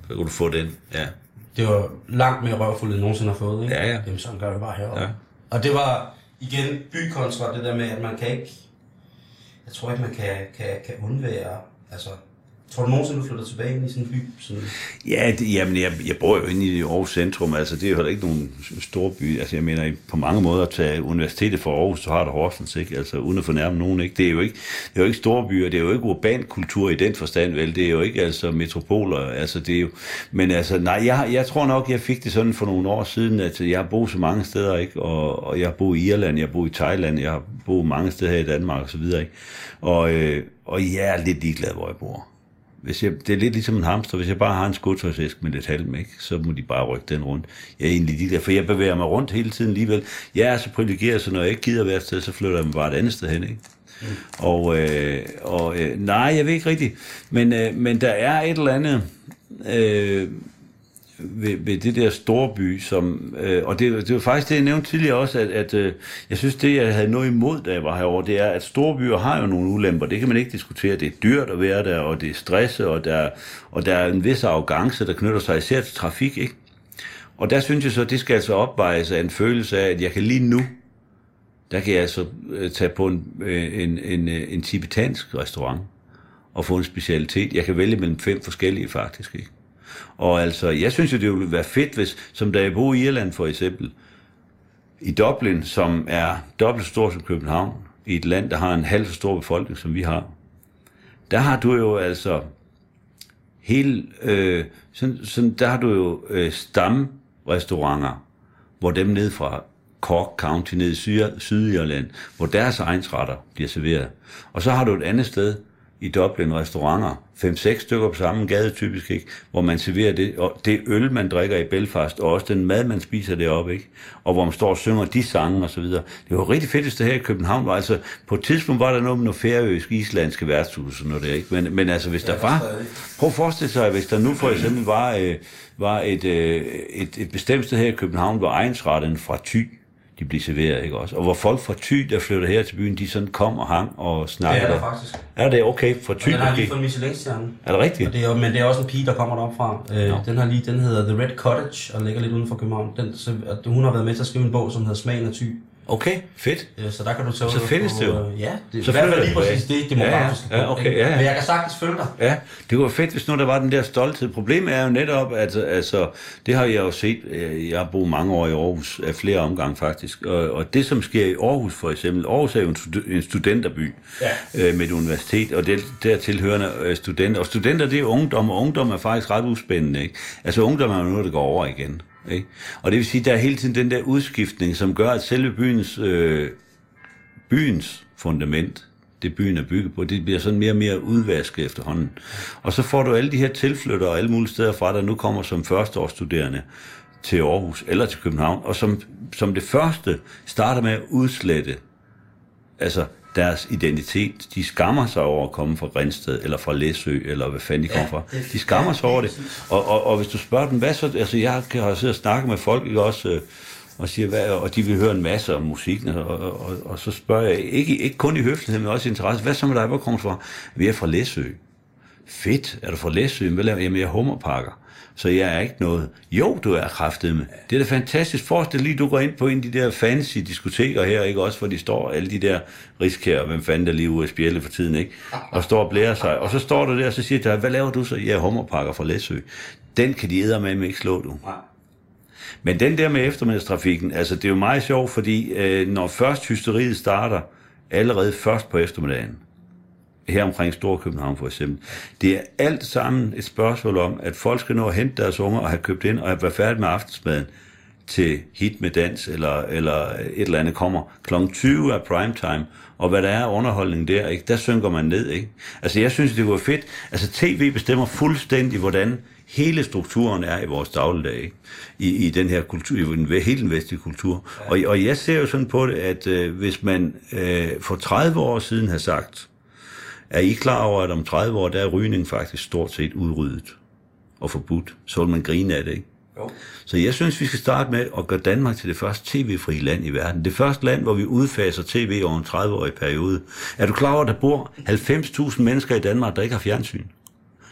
Så kunne du få den. Ja. Det var langt mere røvfuldt, end jeg nogensinde har fået, ikke? Ja, ja. Jamen, sådan gør vi bare heroppe. Ja. Og det var igen by kontra det der med, at man kan ikke... Jeg tror ikke, man kan, kan, kan undvære... Altså, tror du nogensinde, du flytter tilbage ind i sådan en by? Sådan, Ja, det, jamen, jeg, jeg bor jo inde i Aarhus centrum, altså det er jo heller ikke nogen stor by, altså jeg mener på mange måder at tage universitetet for Aarhus, så har du Horsens, ikke? Altså uden at fornærme nogen, ikke? Det er jo ikke, det er jo ikke store byer, det er jo ikke urban kultur i den forstand, vel? Det er jo ikke altså metropoler, altså det er jo, men altså nej, jeg, jeg tror nok, jeg fik det sådan for nogle år siden, at jeg har boet så mange steder, ikke? Og, og jeg har boet i Irland, jeg har boet i Thailand, jeg har boet mange steder her i Danmark og så videre, ikke? Og, øh, og jeg er lidt ligeglad, hvor jeg bor. Hvis jeg, det er lidt ligesom en hamster. Hvis jeg bare har en skotøjsæske med lidt halm, ikke, så må de bare rykke den rundt. Jeg er egentlig ligeglad, for jeg bevæger mig rundt hele tiden alligevel. Jeg er så privilegeret, så når jeg ikke gider være et sted, så flytter jeg mig bare et andet sted hen. Ikke? Mm. Og, øh, og øh, nej, jeg ved ikke rigtigt. Men, øh, men der er et eller andet... Øh, ved, ved det der store by, som, øh, og det, det var faktisk det, jeg nævnte tidligere også, at, at øh, jeg synes, det, jeg havde noget imod, da jeg var herovre, det er, at store byer har jo nogle ulemper. Det kan man ikke diskutere. Det er dyrt at være der, og det er stress, og der, og der er en vis arrogance, der knytter sig især til trafik, ikke? Og der synes jeg så, at det skal altså opvejes af en følelse af, at jeg kan lige nu, der kan jeg altså øh, tage på en, øh, en, en, øh, en tibetansk restaurant og få en specialitet. Jeg kan vælge mellem fem forskellige faktisk, ikke? Og altså, jeg synes jo, det ville være fedt, hvis, som da jeg boede i Irland for eksempel, i Dublin, som er dobbelt så stor som København, i et land, der har en halv så stor befolkning, som vi har, der har du jo altså hele, øh, sådan, sådan, der har du jo øh, stamrestauranter, hvor dem ned fra Cork County ned i Syd- Sydirland, hvor deres egensretter bliver serveret. Og så har du et andet sted i Dublin restauranter, 5-6 stykker på samme gade typisk, ikke? hvor man serverer det, og det øl, man drikker i Belfast, og også den mad, man spiser deroppe, ikke? og hvor man står og synger de sange og så videre. Det var rigtig fedt, det her i København var altså, på et tidspunkt var der noget med noget færøsk, islandske værtshus og noget der, ikke? Men, men altså, hvis der var, prøv at forestille sig, hvis der nu for eksempel var, øh, var et, øh, et, et bestemt sted her i København, hvor egensretten fra Thy, de bliver serveret, ikke også? Og hvor folk fra Thy, der flytter her til byen, de sådan kom og hang og Det snakkede. er der faktisk. Er det okay for Og Thy? den har lige fået Michelin-stjerne. Er det rigtigt? Og det er, men det er også en pige, der kommer derop fra. Øh, den, har lige, den hedder The Red Cottage, og ligger lidt uden for København. Den, så, og hun har været med til at skrive en bog, som hedder Smagen af Thy. Okay, fedt. Øh, så der kan du tage Så findes det jo. øh, Ja, det Så i hvert fald lige præcis det demografiske Ja, ja. Okay, ja, ja. Men jeg kan sagtens følge dig. Ja, det var fedt, hvis nu der var den der stolthed. Problemet er jo netop, at altså, det har jeg jo set, øh, jeg har boet mange år i Aarhus, af flere omgange faktisk, og, og det som sker i Aarhus for eksempel, Aarhus er jo en, stud- en studenterby ja. øh, med et universitet, og det der tilhørende øh, studenter, og studenter det er ungdom, og ungdom er faktisk ret uspændende, ikke? Altså ungdom er jo noget, der går over igen, ikke? Og det vil sige, der er hele tiden den der udskiftning, som gør, at selve byens, øh, byens fundament, det byen er bygget på, det bliver sådan mere og mere udvasket efterhånden. Og så får du alle de her tilflyttere alle mulige steder fra, der nu kommer som førsteårsstuderende til Aarhus eller til København, og som, som det første starter med at udslette altså deres identitet. De skammer sig over at komme fra Grænsted, eller fra Læsø, eller hvad fanden de kommer fra. De skammer sig over det. Og, og, og hvis du spørger dem, hvad så? Altså, jeg har siddet og snakket med folk, ikke også, øh, og siger, hvad, og de vil høre en masse om musikken, og, og, og, og så spørger jeg, ikke, ikke kun i høflighed, men også i interesse, hvad så med dig, hvor kommer du fra? Vi er fra Læsø. Fedt, er du fra Læsø? Hvad laver jeg? Jamen, jeg er hummerpakker. Så jeg er ikke noget. Jo, du er kraftet med. Det er da fantastisk. Forestil lige, du går ind på en af de der fancy diskoteker her, ikke også, hvor de står, alle de der riskær, hvem fanden der lige ude af spjælle for tiden, ikke? Og står og blærer sig. Og så står du der, og så siger de hvad laver du så? Jeg er hummerpakker fra Læsø. Den kan de æder med ikke slå, du. Nej. Men den der med eftermiddagstrafikken, altså det er jo meget sjovt, fordi øh, når først hysteriet starter, allerede først på eftermiddagen, her omkring Storkøbenhavn for eksempel, det er alt sammen et spørgsmål om, at folk skal nå at hente deres unger og have købt ind og have været færdig med aftensmaden til hit med dans, eller, eller et eller andet kommer. Kl. 20 er primetime, og hvad der er underholdning der, ikke? der synker man ned. Ikke? Altså jeg synes, det var fedt. Altså tv bestemmer fuldstændig, hvordan hele strukturen er i vores dagligdag, ikke? I, i den her kultur, i den, hele den vestlige kultur. Ja. Og, og jeg ser jo sådan på det, at øh, hvis man øh, for 30 år siden har sagt, er I klar over, at om 30 år, der er rygning faktisk stort set udryddet og forbudt? Så vil man grine af det, ikke? Jo. Så jeg synes, vi skal starte med at gøre Danmark til det første tv-fri land i verden. Det første land, hvor vi udfaser tv over en 30-årig periode. Er du klar over, at der bor 90.000 mennesker i Danmark, der ikke har fjernsyn?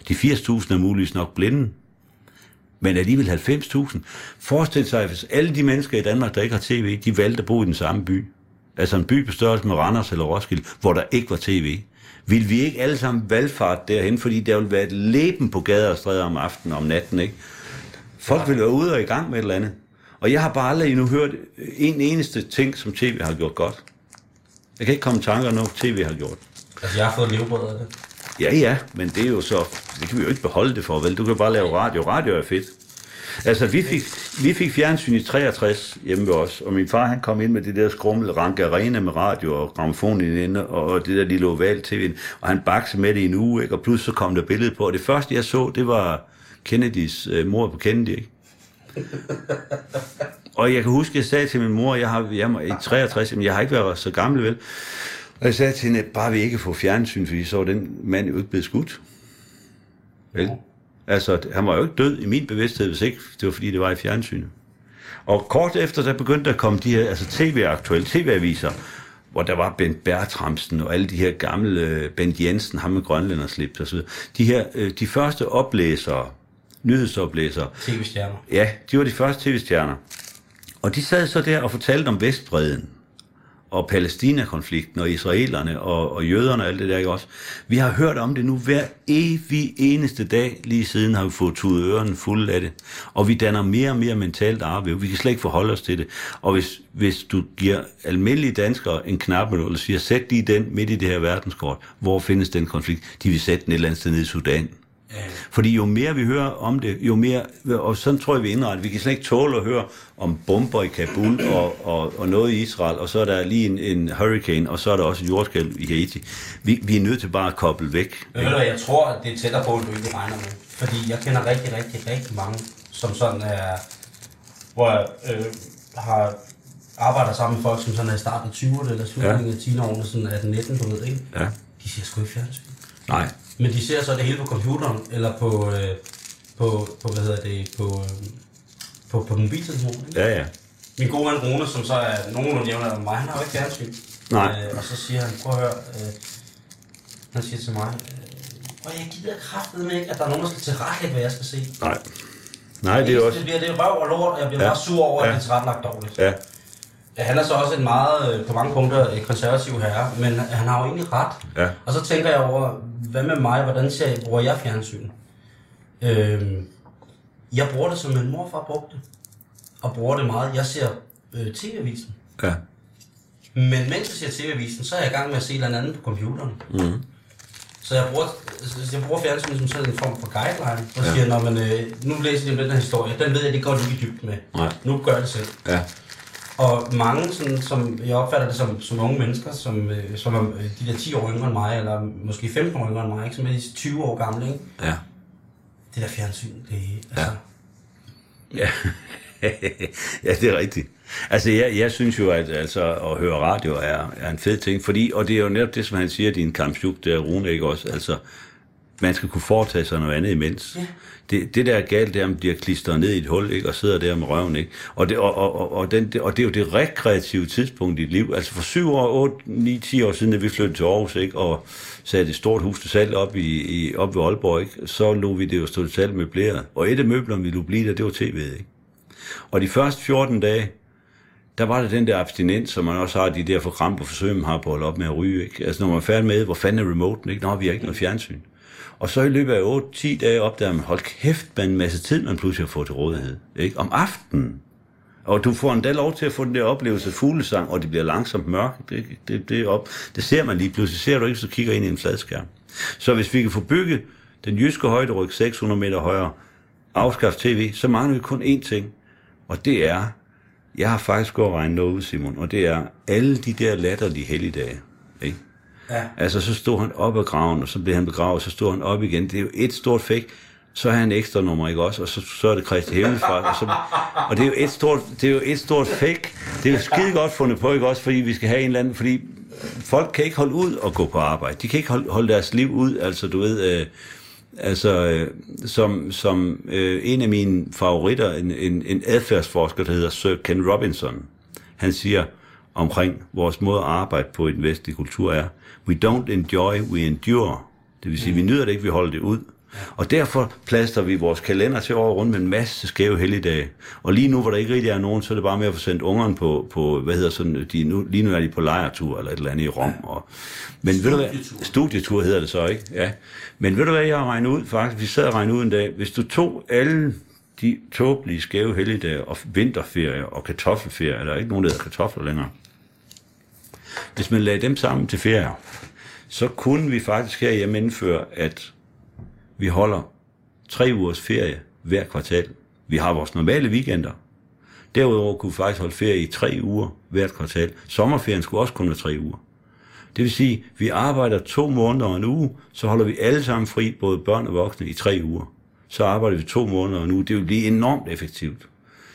De 80.000 er muligvis nok blinde. Men alligevel 90.000. Forestil sig, hvis alle de mennesker i Danmark, der ikke har tv, de valgte at bo i den samme by. Altså en by på størrelse med Randers eller Roskilde, hvor der ikke var tv. Vil vi ikke alle sammen valgfart derhen, fordi der vil være et leben på gader og stræder om aftenen og om natten, ikke? Folk vil være ude og i gang med et eller andet. Og jeg har bare aldrig endnu hørt en eneste ting, som tv har gjort godt. Jeg kan ikke komme i tanker om noget, tv har gjort. Altså, jeg har fået levebrød af det. Ja, ja, men det er jo så... Det kan vi jo ikke beholde det for, vel? Du kan bare lave radio. Radio er fedt. Altså, vi fik, vi fik fjernsyn i 63 hjemme ved os, og min far han kom ind med det der skrummel Rank Arena med radio og gramofon inde, og, og det der lille oval tv, og han bakse med det i en uge, ikke? og pludselig så kom der billede på, og det første jeg så, det var Kennedys øh, mor på Kennedy, ikke? Og jeg kan huske, jeg sagde til min mor, jeg har jeg i 63, jamen, jeg har ikke været så gammel, vel? Og jeg sagde til hende, bare vi ikke får fjernsyn, fordi så var den mand jo ikke blevet skudt. Vel? Altså, han var jo ikke død i min bevidsthed, hvis ikke det var fordi, det var i fjernsynet. Og kort efter, der begyndte at komme de her, altså tv-aktuelle tv-aviser, hvor der var Bent Bertramsen og alle de her gamle, øh, Bent Jensen, ham med grønlænderslips så videre. De her, øh, de første oplæsere, nyhedsoplæsere, TV-stjerner. Ja, de var de første tv-stjerner. Og de sad så der og fortalte om Vestbreden, og Palæstinakonflikten og israelerne, og, og jøderne og alt det der, ikke også? Vi har hørt om det nu hver evig eneste dag, lige siden har vi fået tudet ørerne fulde af det. Og vi danner mere og mere mentalt arve. Vi kan slet ikke forholde os til det. Og hvis, hvis du giver almindelige danskere en knap, og siger, sæt lige den midt i det her verdenskort, hvor findes den konflikt? De vil sætte den et eller andet sted nede i Sudan. Fordi jo mere vi hører om det, jo mere, og sådan tror jeg, vi indretter. Vi kan slet ikke tåle at høre om bomber i Kabul og, og, og noget i Israel, og så er der lige en, en hurricane, og så er der også et jordskælv i Haiti. Vi, vi er nødt til bare at koble væk. Men ved du jeg tror, at det er tættere på, end du ikke regner med. Fordi jeg kender rigtig, rigtig, rigtig mange, som sådan er, hvor jeg øh, har arbejder sammen med folk, som sådan er i starten af 20'erne eller slutningen af 10'erne, sådan 18-19, du ved, ikke? Ja. De ser sgu ikke fjernsyn. Nej. Men de ser så det hele på computeren, eller på, øh, på, på hvad hedder det, på, øh, på, på mobiltelefonen. Ikke? Ja, ja. Min gode ven Rune, som så er nogenlunde jævnere med mig, han har jo ikke fjernsyn. Nej. Øh, og så siger han, prøv at høre, øh, han siger til mig, øh, prøv, jeg gider kraftedeme ikke, at der er nogen, der skal tilrettelægge, hvad jeg skal se. Nej. Nej, det er også... Det bliver det er røv og lort, og jeg bliver Ja. meget sur over, at Ja. det er tilrettelagt dårligt. Ja, Han er så også en meget, øh, på mange punkter, øh, konservativ herre, men han har jo egentlig ret. Ja. Og så tænker jeg over, hvad med mig, hvordan ser jeg, bruger jeg fjernsyn? Øhm, jeg bruger det, som min morfar brugte det, og bruger det meget. Jeg ser øh, tv-avisen. ja. Men mens jeg ser tv-avisen, så er jeg i gang med at se et eller andet på computeren. Mm. Så jeg bruger, jeg bruger fjernsyn som sådan en form for guideline, og siger, når man, øh, nu læser jeg den her historie, den ved jeg, det går du ikke dybden med. Nej. Nu gør jeg det selv. Ja. Og mange, sådan, som jeg opfatter det som, som unge mennesker, som, øh, som er øh, de der 10 år yngre end mig, eller måske 15 år yngre end mig, ikke? som er de 20 år gamle, ikke? Ja. det der fjernsyn, det altså, Ja. ja, det er rigtigt. Altså, jeg, jeg synes jo, at altså, at høre radio er, er en fed ting, fordi, og det er jo netop det, som han siger, din kampsjuk, det er Rune, ikke også? Altså, man skal kunne foretage sig noget andet imens. Ja. Det, det der er galt, det er, at man bliver klistret ned i et hul, ikke? og sidder der med røven. Ikke? Og, det, og, og, og, og, den, det, og det er jo det rekreative tidspunkt i dit liv. Altså for 7 år, 8, 9, 10 år siden, da vi flyttede til Aarhus, ikke? og satte et stort hus til salg op, i, i, op ved Aalborg, ikke? så lå vi det jo stå til salg med blæret. Og et af møblerne, vi lå blive der, det var tv'et. Ikke? Og de første 14 dage, der var der den der abstinens, som man også har, de der forkrampe forsøg, man har på at holde op med at ryge. Ikke? Altså når man er færdig med, hvor fanden er remoten? Ikke? Nå, vi har ikke noget fjernsyn. Og så i løbet af 8-10 dage opdager man, hold kæft, man en masse tid, man pludselig har fået til rådighed. Ikke? Om aftenen. Og du får endda lov til at få den der oplevelse af fuglesang, og det bliver langsomt mørkt. Det, det, det, op. det ser man lige pludselig. Ser du ikke, så kigger ind i en fladskærm. Så hvis vi kan få bygget den jyske højderyg 600 meter højere, afskaffe tv, så mangler vi kun én ting. Og det er, jeg har faktisk gået og regnet noget ud, Simon, og det er alle de der latterlige helligdage. Ikke? Ja. Altså, så stod han op af graven, og så blev han begravet, så stod han op igen. Det er jo et stort fake. Så har han ekstra nummer, ikke også? Og så, så er det Kristi Himmelfart. Og, så, og det er jo et stort, det er jo et stort fake. Det er jo skide godt fundet på, ikke også? Fordi vi skal have en eller anden, fordi folk kan ikke holde ud og gå på arbejde. De kan ikke holde, holde deres liv ud. Altså, du ved, øh, altså, øh, som, som øh, en af mine favoritter, en, en, en adfærdsforsker, der hedder Sir Ken Robinson, han siger omkring vores måde at arbejde på i den vestlige kultur er, we don't enjoy, we endure. Det vil sige, vi nyder det ikke, vi holder det ud. Og derfor plaster vi vores kalender til over rundt med en masse skæve helligdage. Og lige nu, hvor der ikke rigtig er nogen, så er det bare med at få sendt ungerne på, på hvad hedder sådan, de, nu, lige nu er de på lejretur eller et eller andet i Rom. Og, men ved du hvad? Studietur. Studietur hedder det så, ikke? Ja. Men ved du hvad, jeg har regnet ud faktisk? Vi sad og regnede ud en dag. Hvis du tog alle de tåbelige skæve helligdage og vinterferie og kartoffelferie, der er ikke nogen, der hedder kartofler længere. Hvis man lagde dem sammen til ferie, så kunne vi faktisk herhjemme indføre, at vi holder tre ugers ferie hver kvartal. Vi har vores normale weekender. Derudover kunne vi faktisk holde ferie i tre uger hvert kvartal. Sommerferien skulle også kun være tre uger. Det vil sige, at vi arbejder to måneder og en uge, så holder vi alle sammen fri, både børn og voksne, i tre uger. Så arbejder vi to måneder og en uge. Det vil blive enormt effektivt.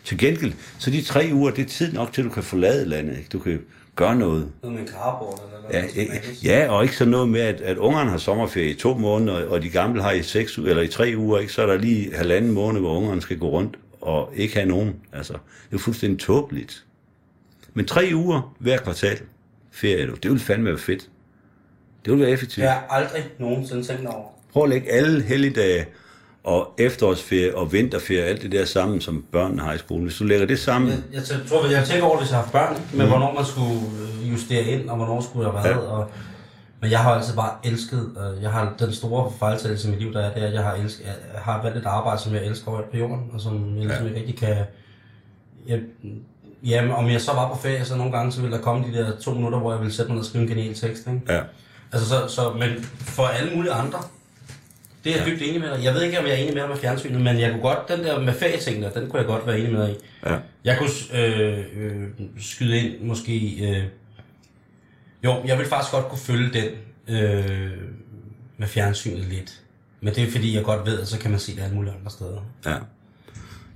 Til gengæld, så de tre uger, det er tid nok til, at du kan forlade landet. Ikke? Du kan gøre noget. Noget med carport eller Ja, noget. ja, og ikke sådan noget med, at, at ungerne har sommerferie i to måneder, og de gamle har i seks eller i tre uger, ikke? så er der lige halvanden måned, hvor ungerne skal gå rundt og ikke have nogen. Altså, det er fuldstændig tåbeligt. Men tre uger hver kvartal ferie, du, det ville fandme være fedt. Det ville være effektivt. Jeg har aldrig nogensinde tænkt over. Prøv at lægge alle helligdage og efterårsferie og vinterferie, alt det der sammen, som børnene har i skolen. Hvis du lægger det sammen, Jeg, jeg tror, jeg tænker over hvis jeg har haft børn, men hvornår man skulle øh, justere ind, og hvornår skulle der være. Ja. Ja. Og, men jeg har altid bare elsket, øh, jeg har den store fejltagelse i mit liv, der er, det at jeg har, elsket, jeg har valgt et arbejde, som jeg elsker over på jorden, og som jeg ligesom ikke rigtig kan... Jeg, jamen, om jeg så var på ferie, så nogle gange, så ville der komme de der to minutter, hvor jeg ville sætte mig ned og skrive en genial tekst, ikke? ja, Altså, så, så, men for alle mulige andre, Det er jeg dybt enig med dig. Jeg ved ikke, om jeg er enig med dig med fjernsynet, men jeg kunne godt, den der med der, den kunne jeg godt være enig med dig i. Ja. Jeg kunne øh, øh, skyde ind måske... Øh, jo, jeg vil faktisk godt kunne følge den øh, med fjernsynet lidt. Men det er fordi, jeg godt ved, at så kan man se det alle mulige andre steder. Ja.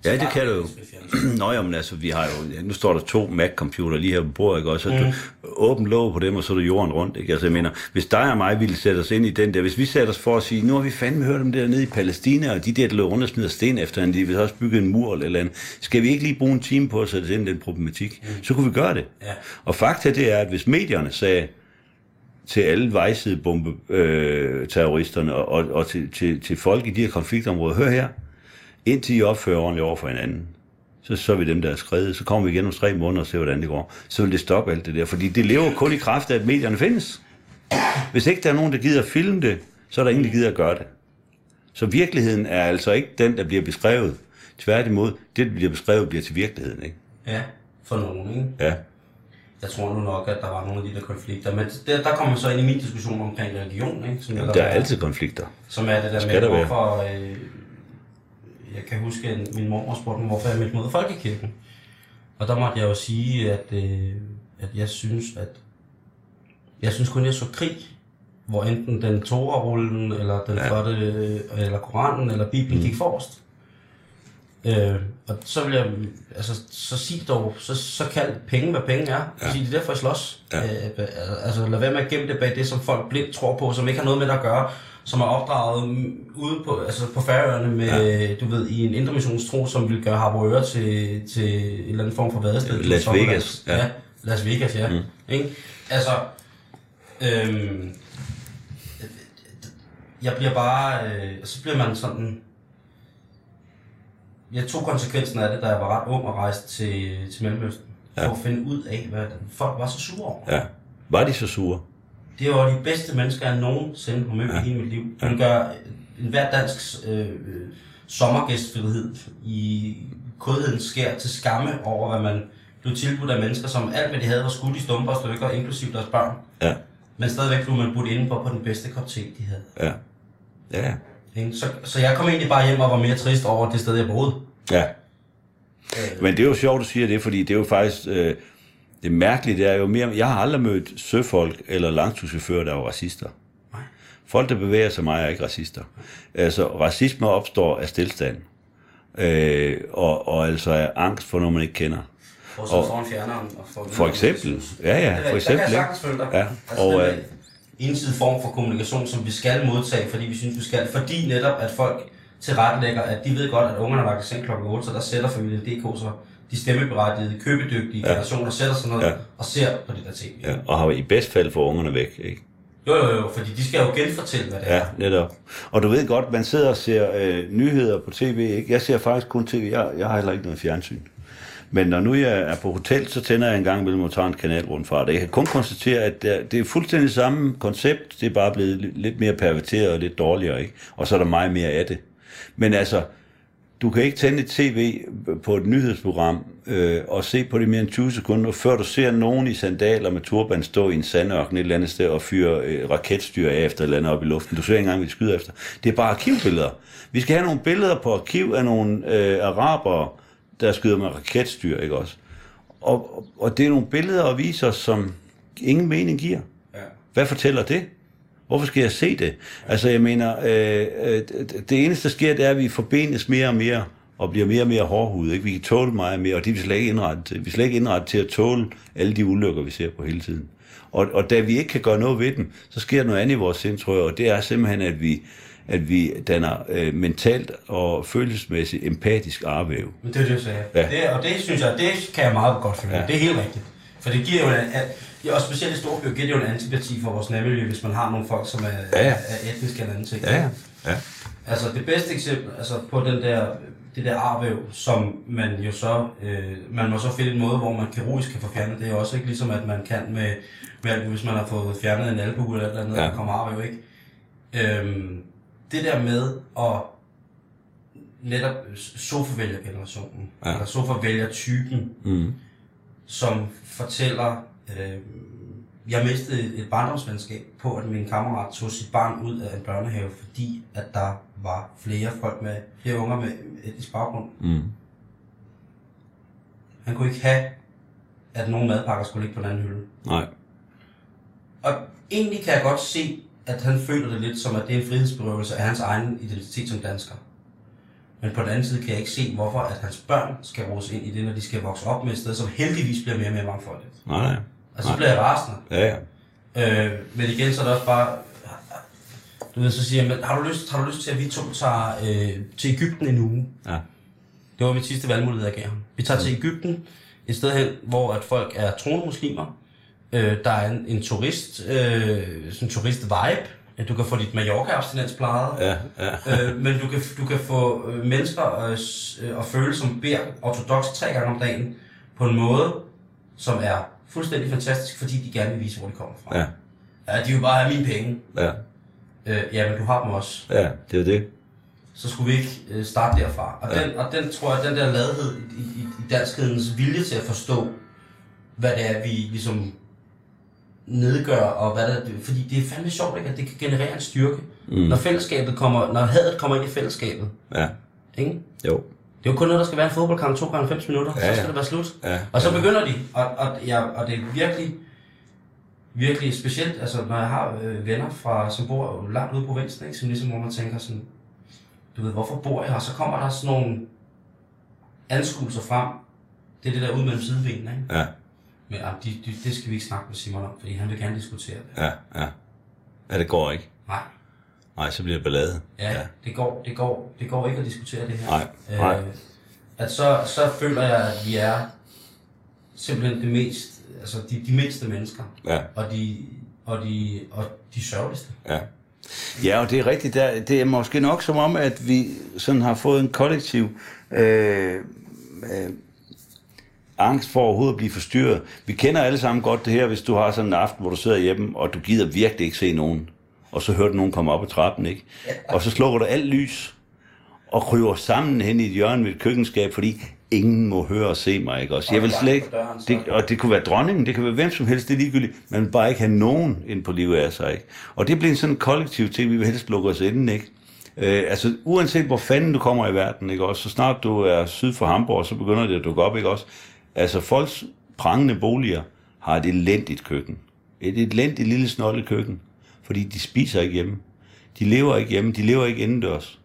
Ja, det kan du jo. Nå jo, men altså, vi har jo, nu står der to Mac-computer lige her på bordet, ikke? Og så mm. du åbent låg på dem, og så er du jorden rundt, ikke? Altså, jeg mener, hvis dig og mig ville sætte os ind i den der, hvis vi sætter os for at sige, nu har vi fandme hørt om det der nede i Palæstina, og de der, der løber rundt og smider sten efter hinanden, de vil også bygge en mur eller, eller andet. Skal vi ikke lige bruge en time på at sætte os ind i den problematik? Mm. Så kunne vi gøre det. Ja. Og fakta det er, at hvis medierne sagde, til alle vejsidebombe øh, terroristerne og, og, og til, til, til folk i de her konfliktområder, hør her, indtil I opfører ordentligt over for hinanden, så så er vi dem, der er skrevet, så kommer vi igen om tre måneder og ser, hvordan det går. Så vil det stoppe alt det der, fordi det lever kun i kraft af, at medierne findes. Hvis ikke der er nogen, der gider at filme det, så er der ingen, der gider at gøre det. Så virkeligheden er altså ikke den, der bliver beskrevet. Tværtimod, det, der bliver beskrevet, bliver til virkeligheden, ikke? Ja, for nogen, ikke? Ja. Jeg tror nu nok, at der var nogle af de der konflikter. Men der, der kommer så ind i min diskussion omkring religion, ikke? Som Jamen, netop der er altid konflikter. Som er det der Skal med, der hvorfor... Øh, jeg kan huske, at min mor spurgte mig, hvorfor jeg meldte mig ud af folkekirken. Og der måtte jeg jo sige, at, øh, at jeg synes, at jeg synes kun, jeg så krig, hvor enten den Torah-rullen, eller den ja. flotte, øh, eller Koranen, eller Bibelen mm. gik forrest. Øh, og så vil jeg, altså, så sig dog, så, så kald penge, hvad penge er. Ja. Sig, det er derfor, jeg slås. Ja. Øh, altså, lad være med at gemme det bag det, som folk blindt tror på, som ikke har noget med det at gøre, som er opdraget ude på, altså på færøerne med, ja. du ved, i en intermissionstro, som vil gøre Harboøre til, til en eller anden form for vadested. Las Som- Vegas, ja. Ja. Las Vegas, ja. Mm. Ikke? Altså, øhm, jeg bliver bare, øh, så bliver man sådan, jeg tog konsekvensen af det, da jeg var ret ung og rejste til, til Mellemøsten. For Ja. at finde ud af, hvad folk var så sure over. Ja. Var de så sure? Det var de bedste mennesker, jeg nogensinde har mødt ja. i hele mit liv. Det vil gøre en hver dansk øh, øh, sommergæstfrihed i kodhedens skær til skamme over, hvad man blev tilbudt af mennesker, som alt hvad de havde var skudt i stumper og stykker, inklusive deres børn. Ja. Men stadigvæk blev man budt indenfor på den bedste kop te, de havde. Ja. Ja. Så, så jeg kom egentlig bare hjem og var mere trist over det sted, jeg boede. Ja. Men det er jo sjovt, at du siger det, fordi det er jo faktisk... Øh, det mærkelige det er jo mere... Jeg har aldrig mødt søfolk eller langturschauffører, der er racister. Nej. Folk, der bevæger sig mig, er ikke racister. Altså, racisme opstår af stillstand. Øh, og, og altså af angst for noget, man ikke kender. Og så foran fjerneren. Og for, For eksempel. Ja, ja, for Der eksempel. kan jeg sagtens følge dig. Ja, Altså, og, den øh, der ensidig form for kommunikation, som vi skal modtage, fordi vi synes, vi skal. Fordi netop, at folk tilrettelægger, at de ved godt, at ungerne er i seng klokken 8, så der sætter familien DK så de stemmeberettigede, købedygtige Ja. generationer sætter sig ned Ja. og ser på det der tv. Ja, og har i bedst fald få ungerne væk, ikke? Jo, jo, jo, fordi de skal jo genfortælle, hvad det Ja, er. netop. Og du ved godt, man sidder og ser øh, nyheder på tv, ikke? Jeg ser faktisk kun tv, jeg, jeg har heller ikke noget fjernsyn. Men når nu jeg er på hotel, så tænder jeg en gang imellem og tager en kanal rundt fra det. Jeg kan kun konstatere, at det er, det fuldstændig samme koncept, det er bare blevet lidt- lidt mere perverteret og lidt dårligere, ikke? Og så er der meget mere af det. Men altså, du kan ikke tænde et tv på et nyhedsprogram øh, og se på det mere end 20 sekunder, før du ser nogen i sandaler med turban stå i en sandørken et eller andet sted og fyre øh, raketstyr af efter et eller andet op i luften. Du ser ikke engang, hvad de skyder efter. Det er bare arkivbilleder. Vi skal have nogle billeder på arkiv af nogle øh, arabere, der skyder med raketstyr, ikke også? Og, og, og det er nogle billeder og viser, som ingen mening giver. Ja. Hvad fortæller det? Hvorfor skal jeg se det? Altså, jeg mener, øh, øh, det eneste, der sker, det er, at vi forbenes mere og mere, og bliver mere og mere hårdhudet. Ikke? Vi kan tåle meget mere, og det er vi slet ikke indrettet til. Vi er slet ikke indrettet til at tåle alle de ulykker, vi ser på hele tiden. Og, og da vi ikke kan gøre noget ved dem, så sker der noget andet i vores sind, tror jeg, og det er simpelthen, at vi, at vi danner øh, mentalt og følelsesmæssigt empatisk arvæv. Men det er det, jeg sagde. Ja. Det, og det synes jeg, det kan jeg meget godt følge. Ja. Det er helt rigtigt. For det giver jo at, ja, og specielt i Storbyer giver det jo en antipati for vores nærmiljø, hvis man har nogle folk, som er, Ja, ja. er etniske eller anden ting. ja. Altså det bedste eksempel altså på den der, det der arvæv, som man jo så, øh, man må så finde en måde, hvor man kirurgisk kan få fjernet. Det er også ikke ligesom, at man kan med, med hvis man har fået fjernet en albu eller et eller andet, Ja. ja. der kommer arvæv, ikke? Øhm, det der med at netop sofavælgergenerationen, Ja. ja. eller sofavælgertypen, Mm. som fortæller øh, jeg mistede et barndomsvenskab på, at min kammerat tog sit barn ud af en børnehave, fordi at der var flere folk med, flere unger med etnisk baggrund. Mm. Han kunne ikke have, at nogle madpakker skulle ligge på den anden hylde. Nej. Og egentlig kan jeg godt se, at han føler det lidt som, at det er en frihedsberøvelse af hans egen identitet som dansker. Men på den anden side kan jeg ikke se, hvorfor at hans børn skal rodes ind i det, når de skal vokse op med et sted, som heldigvis bliver mere og mere mangfoldigt. Nej, nej. Og så bliver jeg rasende. Ja, ja. Øh, men igen, så er det også bare... Du ved, så siger jeg, men har du lyst, har du lyst til, at vi to tager øh, til Ægypten en uge? Ja. Det var mit sidste valgmulighed, jeg gav ham. Vi tager til Ægypten, et sted hen, hvor at folk er troende muslimer. Øh, der er en, en turist, øh, sådan en turist-vibe. Du kan få dit Mallorca-abstinens plejet. Ja, ja. øh, men du kan, du kan få øh, mennesker øh, s- øh, at føle, som beder ortodox tre gange om dagen, på en måde, som er fuldstændig fantastisk, fordi de gerne vil vise, hvor de kommer fra. Ja, Ja, de vil bare have mine penge. ja, Øh, ja, men du har dem også. ja, det er det. Så skulle vi ikke øh, starte derfra. Og, Ja. den, og den tror jeg, den der ladhed i, i, i danskhedens vilje til at forstå, hvad det er, vi ligesom nedgør, og hvad det er, fordi det er fandme sjovt, ikke, at det kan generere en styrke, mm. når fællesskabet kommer, når hadet kommer ind i fællesskabet, Ja, ikke? jo. Det er jo kun noget, der skal være en fodboldkamp 2 gange 90 minutter, Ja, så skal det være slut. Ja, og så ja. begynder de, og, og, ja, og det er virkelig, virkelig specielt, altså når jeg har øh, venner, fra, som bor langt ude på provinsen, ikke, som ligesom, hvor man tænker sådan, du ved, hvorfor bor jeg her? Og så kommer der sådan nogle anskuelser frem. Det er det der ud mellem sidebenene, ikke? Ja, Men ja, de, de, det skal vi ikke snakke med Simon om, fordi han vil gerne diskutere det. ja, ja. Ja, det går ikke. Nej. Nej, så bliver det ballade. Ja, ja. Det, går, det, går, det går ikke at diskutere det her. Nej, nej. at så, så føler jeg, at vi er simpelthen det mest, altså de, de mindste mennesker. Ja. Og de, og de, og de sørgeligste. Ja. Ja, og det er rigtigt. Der, det er måske nok som om, at vi sådan har fået en kollektiv øh, øh, angst for overhovedet at blive forstyrret. Vi kender alle sammen godt det her, hvis du har sådan en aften, hvor du sidder hjemme, og du gider virkelig ikke se nogen. Og så hører du nogen komme op ad trappen, ikke? Og så slukker du alt lys, og kryber sammen hen i et hjørne ved et køkkenskab, fordi ingen må høre og se mig, ikke også? Jeg vil slet ikke, det, og det kunne være dronningen, det kan være hvem som helst, det er ligegyldigt, man vil bare ikke have nogen ind på livet af sig, ikke? Og det bliver en sådan en kollektiv ting, vi vil helst lukke os inden, ikke? Øh, altså, uanset hvor fanden du kommer i verden, ikke også? Så snart du er syd for Hamburg, så begynder det at dukke op, ikke også? Altså, folks prangende boliger har et elendigt køkken. Et elendigt lille snollet køkken. Fordi de spiser ikke hjemme. De lever ikke hjemme, de lever ikke indendørs.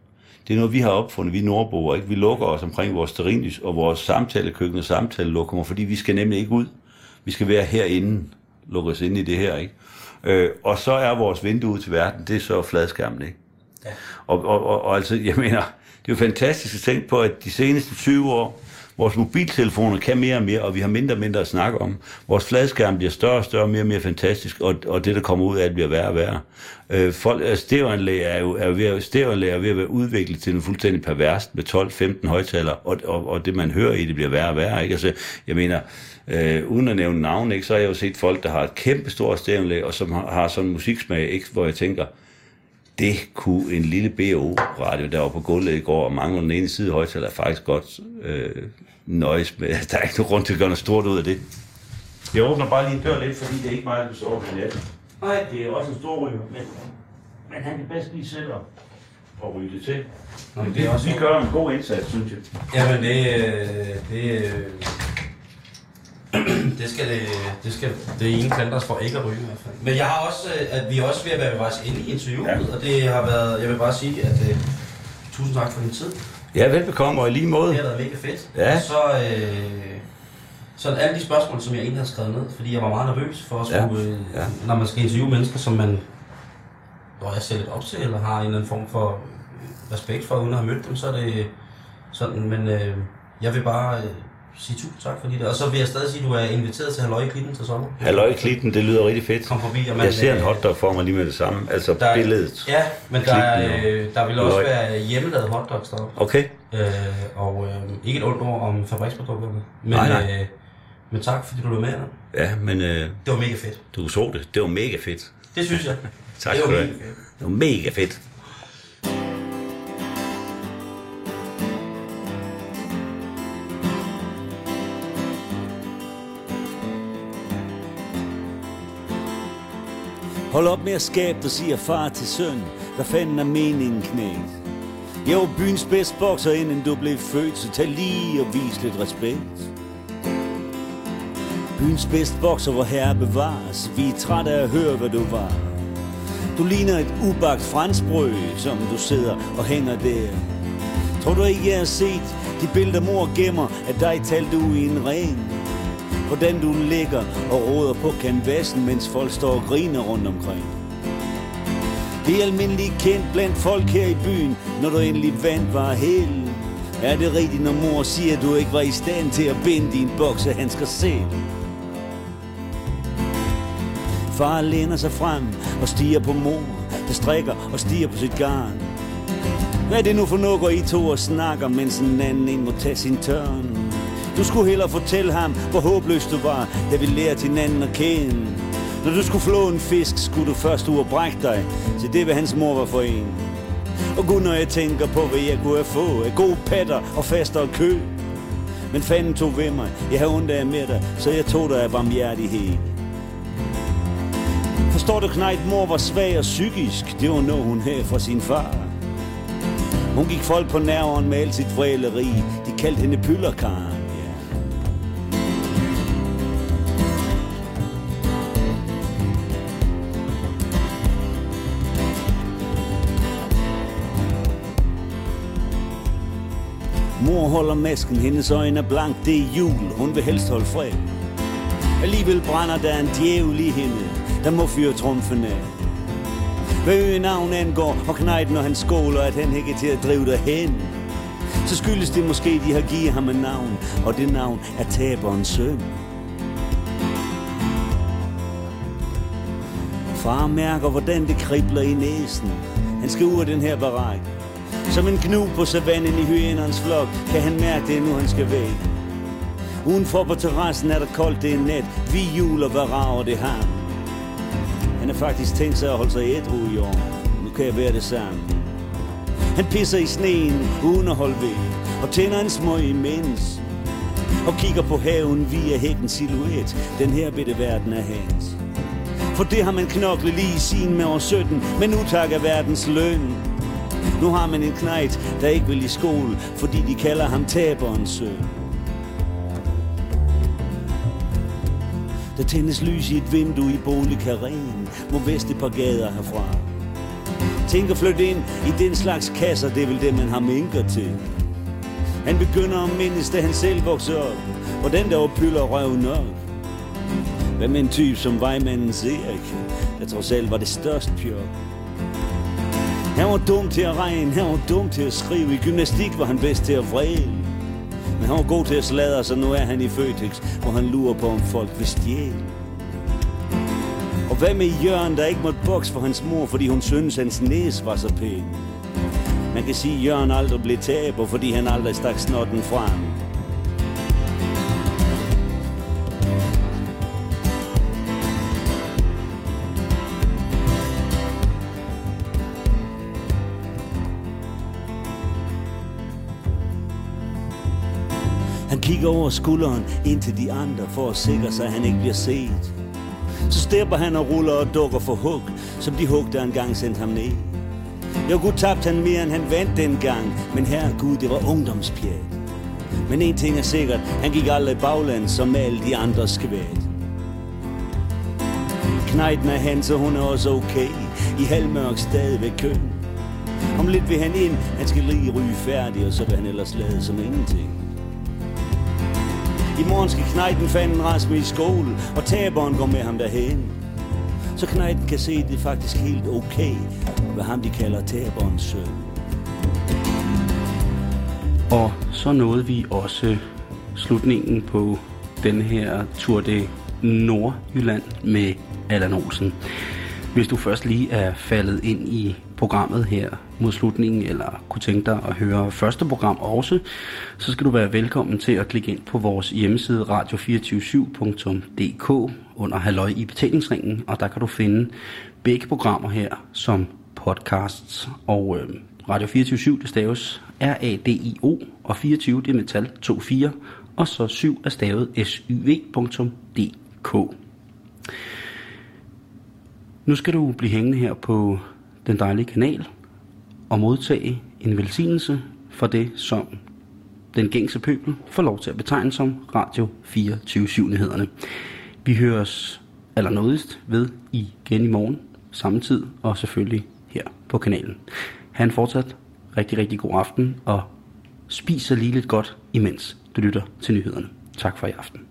Det er noget, vi har opfundet, vi nordboer. Ikke? Vi lukker os omkring vores sterinlys og vores samtalekøkken og samtalelokummer, fordi vi skal nemlig ikke ud. Vi skal være herinde, lukke os ind i det her. ikke. Øh, og så er vores vindue ud til verden, det er så fladskærmen. Ikke? Ja. Og, og, og, og altså, jeg mener, det er jo fantastisk at tænke på, at de seneste 20 år, vores mobiltelefoner kan mere og mere, og vi har mindre og mindre at snakke om. Vores fladskærm bliver større og større, mere og mere fantastisk, og, og det, der kommer ud af det, bliver værre og værre. Øh, folk, altså, stereoanlæg er jo er ved, at- stereoanlæg er ved at være udviklet til en fuldstændig pervers med 12-15 højtalere, og, og, og det, man hører i det, bliver værre og værre. Ikke? Altså, jeg mener, øh, uden at nævne navn, ikke, så har jeg jo set folk, der har et kæmpe stort stereoanlæg, og som har, har sådan en musiksmag, ikke, hvor jeg tænker, det kunne en lille BO-radio, der var på gulvet i går, og mangler den ene side højtaler, er faktisk godt øh, nøjes med. Der er ikke nogen grund til at gøre noget stort ud af det. Jeg åbner bare lige en dør lidt, fordi det er ikke mig, der sover med natten. Nej, det er også en stor ryger, men, men han kan bedst lige selv at, at ryge det til. Nå, men Det er også, vi gør en god indsats, synes jeg. Jamen det, øh, det, øh, det skal det, det skal det ene klandres for ikke at ryge i hvert fald. Men jeg har også, øh, at vi er også ved at være vejs inde i interviewet, Ja. ja. og det har været, jeg vil bare sige, at øh, tusind tak for din tid. Ja, velbekomme, og i lige måde. Det har været mega fedt. Ja. Og så, øh, så alle de spørgsmål, som jeg egentlig har skrevet ned, fordi jeg var meget nervøs for at Ja. skulle, øh, Ja. når man skal interviewe mennesker, som man hvor jeg ser lidt op til, eller har en eller anden form for respekt for, uden at have mødt dem, så er det sådan, men øh, jeg vil bare øh, sige tusind tak for det. Og så vil jeg stadig sige, at du er inviteret til Halløj Klitten til sommer. Halløj, klitten, det lyder rigtig fedt. Kom forbi, og man, Jeg ser en øh, hotdog for mig lige med det samme. Altså der er- billedet. Ja, men der, er, øh, der vil også Halløj. være hjemmelavet hotdogs deroppe. Okay. Øh, og øh, ikke et ondt ord om fabriksprodukterne. Men, Nej, nej. Øh, men tak, fordi du var med. Ja, men øh, Det var mega fedt. du så det. Det var mega fedt. Det synes jeg. Tak det var skal du mega fedt. Det var mega fedt. Hold op med at skabe, dig, siger far til søn. Der fanden er meningen, knægt? Jeg var byens bedste bokser, inden du blev født, så tag lige og vis lidt respekt. Byens bedste bokser, hvor herre bevares. Vi er trætte af at høre, hvad du var. Du ligner et ubagt franskbrød, som du sidder og hænger der. Tror du ikke, jeg har set de billeder, mor gemmer at dig talte du i en ring? Hvordan du ligger og råder på kanvassen, mens folk står og griner rundt omkring. Det er almindeligt kendt blandt folk her i byen, når du endelig vandt var held. Er det rigtigt, når mor siger, at du ikke var i stand til at binde din boksehandsker selv? Far læner sig frem og stiger på mor, der strikker og stiger på sit garn. Hvad er det nu for noget, går I to og snakker, mens en anden en må tage sin tørn? Du skulle hellere fortælle ham, hvor håbløs du var, da vi lærte hinanden at kende. Når du skulle flå en fisk, skulle du først ud og brække dig til det, hvad hans mor var for en. Og gud, når jeg tænker på, hvad jeg kunne have fået af gode patter og faster og kø. Men fanden tog ved mig, jeg havde ondt af med dig, så jeg tog dig af barmhjertighed. Forstår du, knægt, mor var svag og psykisk, det var noget, hun havde fra sin far. Hun gik folk på nerven med alt sit vræleri, de kaldte hende pyllerkaren. Mor holder masken, hendes øjne er blank, det er jul, hun vil helst holde fred. Alligevel brænder der en djævel i hende, der må fyre trumfen af. Hvad øgenavn angår, og knejt, når han skåler, at han ikke er til at drive dig hen. Så skyldes det måske, de har givet ham et navn, og det navn er taberens søn. Far mærker, hvordan det kribler i næsen. Han skal ud af den her barak. Som en knu på savannen i hyenernes flok, kan han mærke det, nu han skal væk. Udenfor på terrassen er der koldt, det er net. Vi juler, hvad rager det har. Han er faktisk tænkt sig at holde sig ædru i år. Nu kan jeg være det samme. Han pisser i sneen, uden at holde ved, og tænder en smøg imens. Og kigger på haven via hækkens silhuet. Den her bitte verden er hans. For det har man knoklet lige i sin med år 17, men nu takker verdens løn. Nu har man en knejt, der ikke vil i skole, fordi de kalder ham taberens søn. Der tændes lys i et vindue i boligkaren, mod vest et par gader herfra. Tænk at flytte ind i den slags kasser, det er vel det, man har minker til. Han begynder at mindes, da han selv voksede op, og den der var pyller røven op. Hvad med en type som vejmanden Erik, der trods alt var det største pjok. Han var dum til at regne, han var dum til at skrive. I gymnastik var han bedst til at vrede. Men han var god til at sladre, så nu er han i Føtex, hvor han lurer på, om folk vil stjæle. Og hvad med Jørgen, der ikke måtte bokse for hans mor, fordi hun synes, hans næse var så pæn? Man kan sige, at Jørgen aldrig blev taber, fordi han aldrig stak snotten frem. Kigger over skulderen ind til de andre for at sikre sig, at han ikke bliver set. Så stepper han og ruller og dukker for hug, som de hug, der engang sendte ham ned. Jo, gud tabte han mere, end han vandt dengang, men her Gud, det var ungdomspjat. Men en ting er sikkert, han gik aldrig bagland som alle de andre skvæt. Knejten er han, så hun er også okay, i halvmørk stadigvæk køn. Om lidt vil han ind, han skal lige ryge færdig, og så vil han ellers lade som ingenting. I morgen skal knejten fanden rasme i skole, og taberen går med ham derhen. Så knejten kan se, at det er faktisk helt okay, hvad ham de kalder taberens søn. Og så nåede vi også slutningen på den her Tour de Nordjylland med Allan Olsen. Hvis du først lige er faldet ind i programmet her mod slutningen, eller kunne tænke dig at høre første program også, så skal du være velkommen til at klikke ind på vores hjemmeside radio247.dk under Halløj i betalingsringen, og der kan du finde begge programmer her som podcasts. Og øh, Radio 247 det staves R-A-D-I-O, og 24 det er metal 24, og så 7 er stavet syv.dk. Nu skal du blive hængende her på den dejlige kanal og modtage en velsignelse for det, som den gængse pøbel får lov til at betegne som Radio 24-7-nyhederne. Vi høres allernådigst ved igen i morgen, samme tid og selvfølgelig her på kanalen. Ha' en fortsat rigtig, rigtig god aften og spis så lige lidt godt, imens du lytter til nyhederne. Tak for i aften.